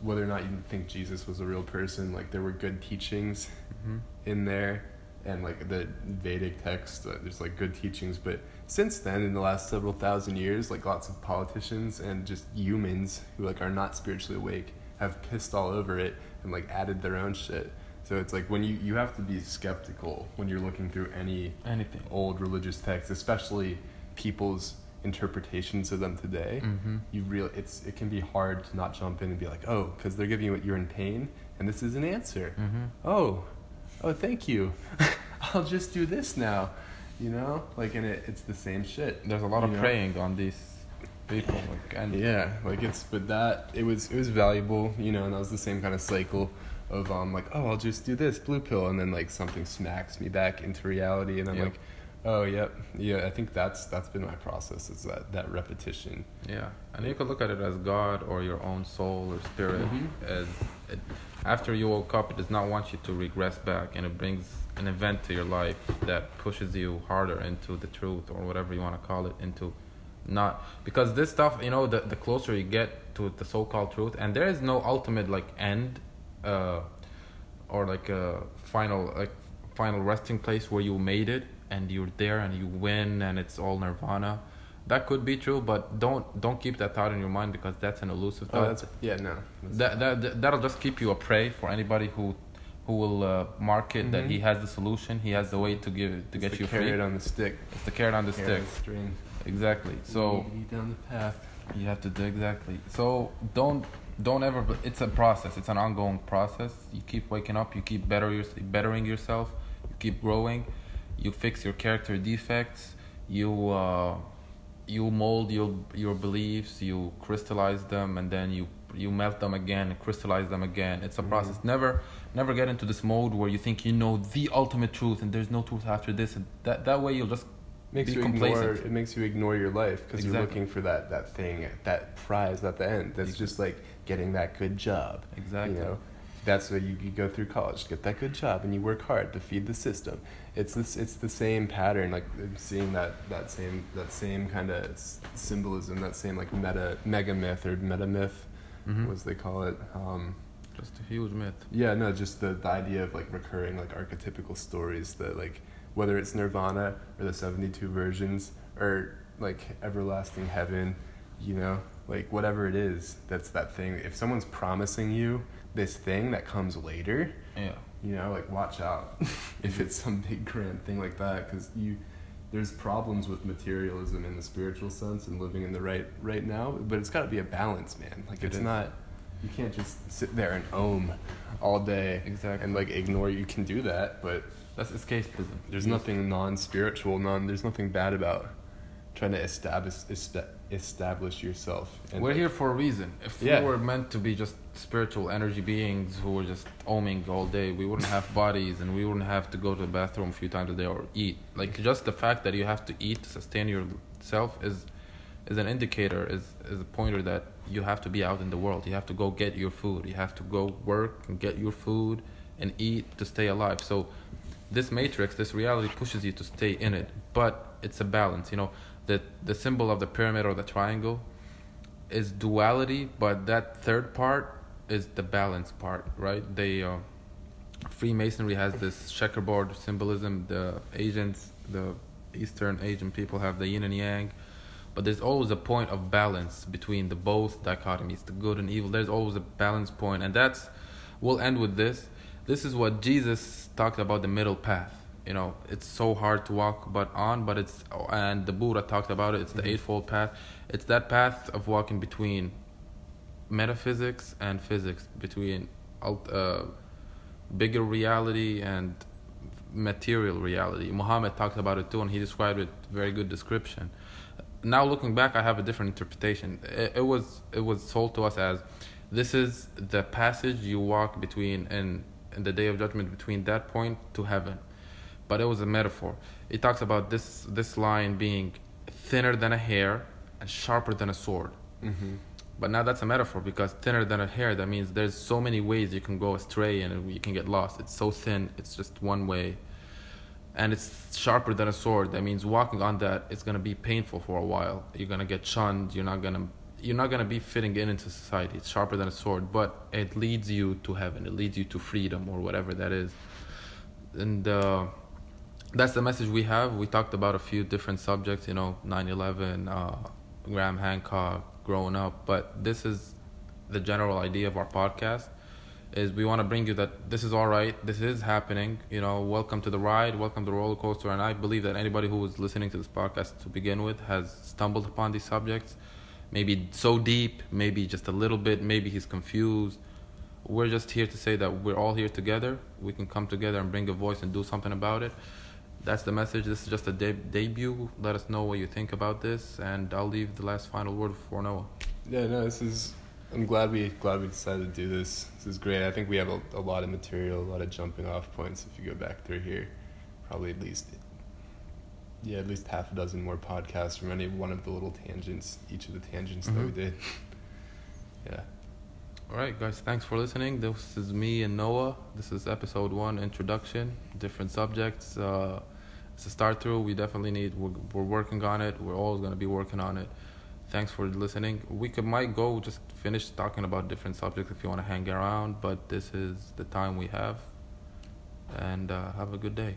S2: whether or not you think Jesus was a real person, like there were good teachings
S1: hmm
S2: in there, and like the Vedic text, uh, there's like good teachings. But since then, in the last several thousand years, like lots of politicians and just humans who like are not spiritually awake have pissed all over it and like added their own shit. So it's like when you you have to be skeptical when you're looking through any
S1: Anything.
S2: old religious texts, especially people's interpretations of them today.
S1: Mm-hmm.
S2: You real it's it can be hard to not jump in and be like, oh, because they're giving you what you're in pain, and this is an answer
S1: Mm-hmm.
S2: oh, oh, thank you. *laughs* I'll just do this now. You know, like, and it, it's the same shit.
S1: There's a lot of
S2: know?
S1: preying on these people. Like, and
S2: Yeah, like it's, but that it was it was valuable, you know, and that was the same kind of cycle of um like, oh, I'll just do this blue pill, and then like something smacks me back into reality, and I'm
S1: Yep.
S2: like, oh, yep, yeah. I think that's that's been my process is that that repetition.
S1: Yeah, and you could look at it as God or your own soul or spirit.
S2: Mhm.
S1: As it, after you woke up, it does not want you to regress back, and it brings an event to your life that pushes you harder into the truth or whatever you want to call it. Into not because this stuff, you know, the the closer you get to the so-called truth, and there is no ultimate like end, uh, or like a final like final resting place where you made it and you're there and you win and it's all nirvana that could be true, but don't don't keep that thought in your mind because that's an elusive
S2: Oh,
S1: thought.
S2: that's yeah, no.
S1: That that- that'll just keep you a prey for anybody who who will uh, market that
S2: Mhm.
S1: he has the solution, he has the way to give to
S2: it's
S1: get
S2: the
S1: you
S2: carrot
S1: free.
S2: on the stick.
S1: It's the carrot on the
S2: Carrot
S1: stick.
S2: string.
S1: Exactly. So
S2: down the path.
S1: you have to do exactly. So don't don't ever. It's a process. It's an ongoing process. You keep waking up. You keep better your, bettering yourself. You keep growing. You fix your character defects. You uh, you mold your your beliefs. You crystallize them, and then you you melt them again and crystallize them again. It's a
S2: Mhm.
S1: process. Never never get into this mode where you think you know the ultimate truth and there's no truth after this. And that that way you'll just
S2: makes
S1: Be
S2: you ignore
S1: complacent.
S2: it makes you ignore your life because you're looking for that that thing that prize at the end that's just like getting that good job
S1: exactly.
S2: you know that's why you, you go through college get that good job and you work hard to feed the system it's this it's the same pattern like seeing that that same that same kind of symbolism that same like meta mega myth or meta myth
S1: Mhm.
S2: as they call it um,
S1: Just a huge myth.
S2: yeah, no, just the, the idea of like recurring like archetypical stories that like whether it's Nirvana or the seventy two versions or like everlasting heaven, you know, like whatever it is, that's that thing. If someone's promising you this thing that comes later,
S1: Yeah.
S2: you know, like watch out *laughs* if it's some big grand thing like that because you there's problems with materialism in the spiritual sense and living in the right right now, but it's got to be a balance, man. Like
S1: It
S2: it's
S1: is.
S2: not you can't just sit there and ohm all day
S1: Exactly.
S2: and like ignore you can do that, but
S1: That's escapism.
S2: there's nothing non-spiritual, non there's nothing bad about trying to establish esta- establish yourself. And
S1: we're
S2: like,
S1: here for a reason. If
S2: Yeah.
S1: we were meant to be just spiritual energy beings who were just oming all day, we wouldn't have *laughs* bodies and we wouldn't have to go to the bathroom a few times a day or eat. Like just the fact that you have to eat to sustain yourself is is an indicator, is is a pointer that you have to be out in the world. You have to go get your food. You have to go work and get your food and eat to stay alive. So this matrix, this reality pushes you to stay in it, but it's a balance. You know, the the symbol of the pyramid or the triangle is duality, but that third part is the balance part, right? They uh, Freemasonry has this checkerboard symbolism. The Asians, the Eastern Asian people have the yin and yang, but there's always a point of balance between the both dichotomies, the good and evil. There's always a balance point, and that's. We'll end with this. This is what Jesus talked about the middle path. You know, it's so hard to walk but on, but it's and the Buddha talked about it. It's the
S2: Mhm.
S1: eightfold path. It's that path of walking between metaphysics and physics, between uh, bigger reality and material reality. Muhammad talked about it too, and he described it very good description. Now looking back, I have a different interpretation. It, it was it was sold to us as this is the passage you walk between in in the day of judgment between that point to heaven. But it was a metaphor. It talks about this this line being thinner than a hair and sharper than a sword.
S2: Mhm.
S1: But now that's a metaphor because thinner than a hair, that means there's so many ways you can go astray and you can get lost. It's so thin, it's just one way. And it's sharper than a sword. That means walking on that it's gonna be painful for a while. You're gonna get shunned. You're not gonna you're not gonna be fitting in into society. It's sharper than a sword, but it leads you to heaven. It leads you to freedom or whatever that is. And uh, that's the message we have. We talked about a few different subjects, you know, 9/11, uh, Graham Hancock, growing up. But this is the general idea of our podcast. Is we want to bring you that this is all right. This is happening. You know, welcome to the ride. Welcome to the roller coaster. And I believe that anybody who is listening to this podcast to begin with has stumbled upon these subjects. Maybe so deep, maybe just a little bit. Maybe he's confused. We're just here to say that we're all here together. We can come together and bring a voice and do something about it that's the message. This is just a de- debut. Let us know what you think about this, and I'll leave the last final word for Noah.
S2: Yeah, no, this is. I'm glad we glad we decided to do this. This is great. I think we have a, a lot of material, a lot of jumping off points. If you go back through here, probably at least, yeah, at least half a dozen more podcasts from any one of the little tangents, each of the tangents that we
S1: Mhm.
S2: did. Yeah.
S1: All right, guys. Thanks for listening. This is me and Noah. This is episode one, introduction, different subjects. Uh, it's a start through. We definitely need. We're, we're working on it. We're always gonna be working on it. Thanks for listening. We could might go just finish talking about different subjects if you want to hang around, but this is the time we have. And uh, have a good day.